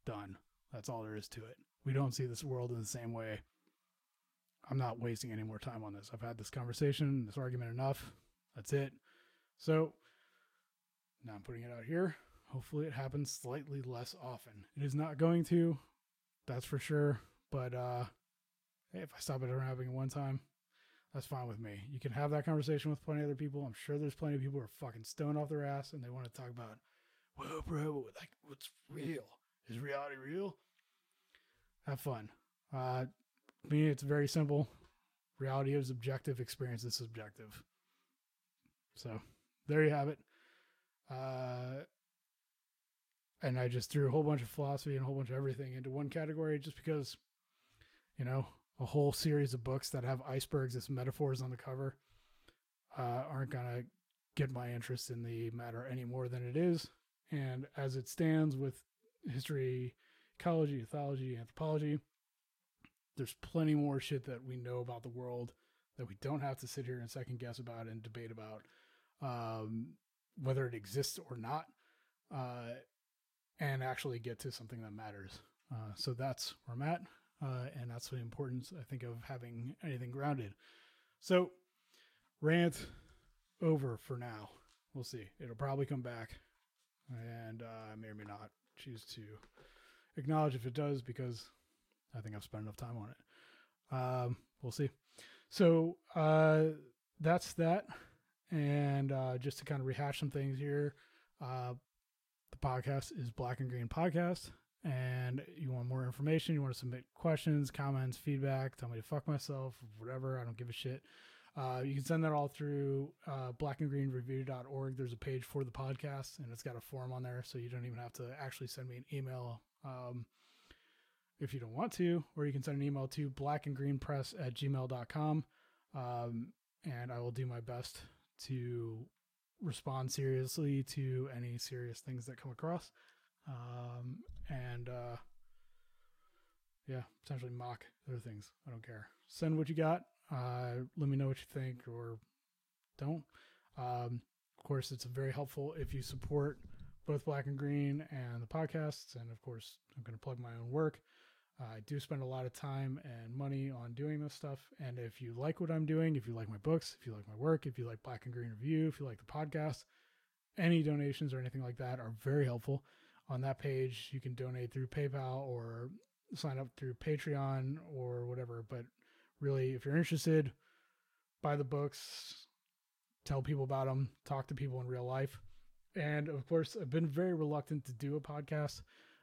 done. That's all there is to it. We don't see this world in the same way. I'm not wasting any more time on this. I've had this conversation, this argument enough. That's it. So now I'm putting it out here. Hopefully it happens slightly less often. It is not going to, that's for sure. But uh hey, if I stop it from happening one time, that's fine with me. You can have that conversation with plenty of other people. I'm sure there's plenty of people who are fucking stoned off their ass and they want to talk about, whoa, bro, like what's real? Is reality real? Have fun. Uh, me, it's very simple. Reality is objective, experience is subjective. So there you have it. Uh, and I just threw a whole bunch of philosophy and a whole bunch of everything into one category just because, you know, a whole series of books that have icebergs as metaphors on the cover uh, aren't going to get my interest in the matter any more than it is. And as it stands with history, ecology, ethology, anthropology, there's plenty more shit that we know about the world that we don't have to sit here and second guess about and debate about um, whether it exists or not, uh, and actually get to something that matters. Uh, so that's where I'm at, uh, and that's the importance I think of having anything grounded. So rant over for now. We'll see. It'll probably come back, and I may or may not choose to acknowledge if it does because I think I've spent enough time on it. Um, we'll see. So uh, that's that. And uh, just to kind of rehash some things here, uh, the podcast is Black and Green Podcast. And you want more information, you want to submit questions, comments, feedback, tell me to fuck myself, whatever. I don't give a shit. Uh, you can send that all through uh, blackandgreenreview.org. There's a page for the podcast, and it's got a form on there, so you don't even have to actually send me an email um, if you don't want to, or you can send an email to blackandgreenpress at gmail.com. Um, and I will do my best to respond seriously to any serious things that come across. Um, and uh, yeah, potentially mock other things. I don't care. Send what you got. Uh, let me know what you think or don't. Um, of course, it's very helpful if you support both Black and Green and the podcasts. And of course, I'm going to plug my own work. Uh, I do spend a lot of time and money on doing this stuff. And if you like what I'm doing, if you like my books, if you like my work, if you like Black and Green Review, if you like the podcast, any donations or anything like that are very helpful. On that page, you can donate through PayPal or sign up through Patreon or whatever. But really, if you're interested, buy the books, tell people about them, talk to people in real life. And of course, I've been very reluctant to do a podcast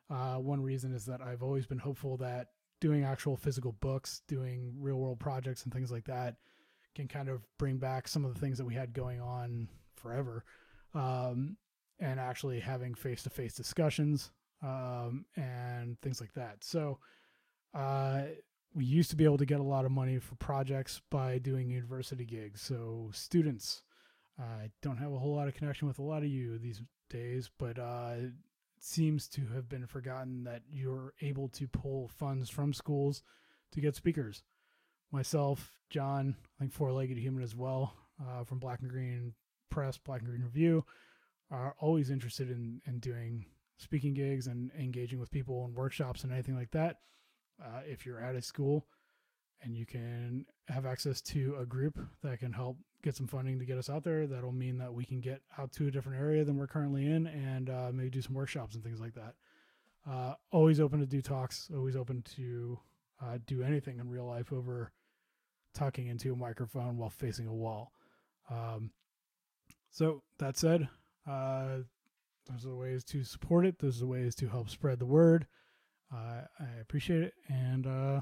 uh, one reason is that I've always been hopeful that doing actual physical books, doing real world projects and things like that can kind of bring back some of the things that we had going on forever. Um, and actually having face to face discussions um, and things like that. So, uh, we used to be able to get a lot of money for projects by doing university gigs. So, students, I don't have a whole lot of connection with a lot of you these days, but uh, seems to have been forgotten that you're able to pull funds from schools to get speakers. Myself, John, I think Four Legged Human as well, uh, from Black and Green Press, Black and Green Review, are always interested in, in doing speaking gigs and engaging with people in workshops and anything like that. Uh, if you're at a school and you can have access to a group that can help get some funding to get us out there. That'll mean that we can get out to a different area than we're currently in and uh, maybe do some workshops and things like that. Uh, always open to do talks, always open to uh, do anything in real life over talking into a microphone while facing a wall. Um, so, that said, uh, those are the ways to support it, those are the ways to help spread the word. Uh, I appreciate it, and uh,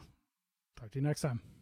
talk to you next time.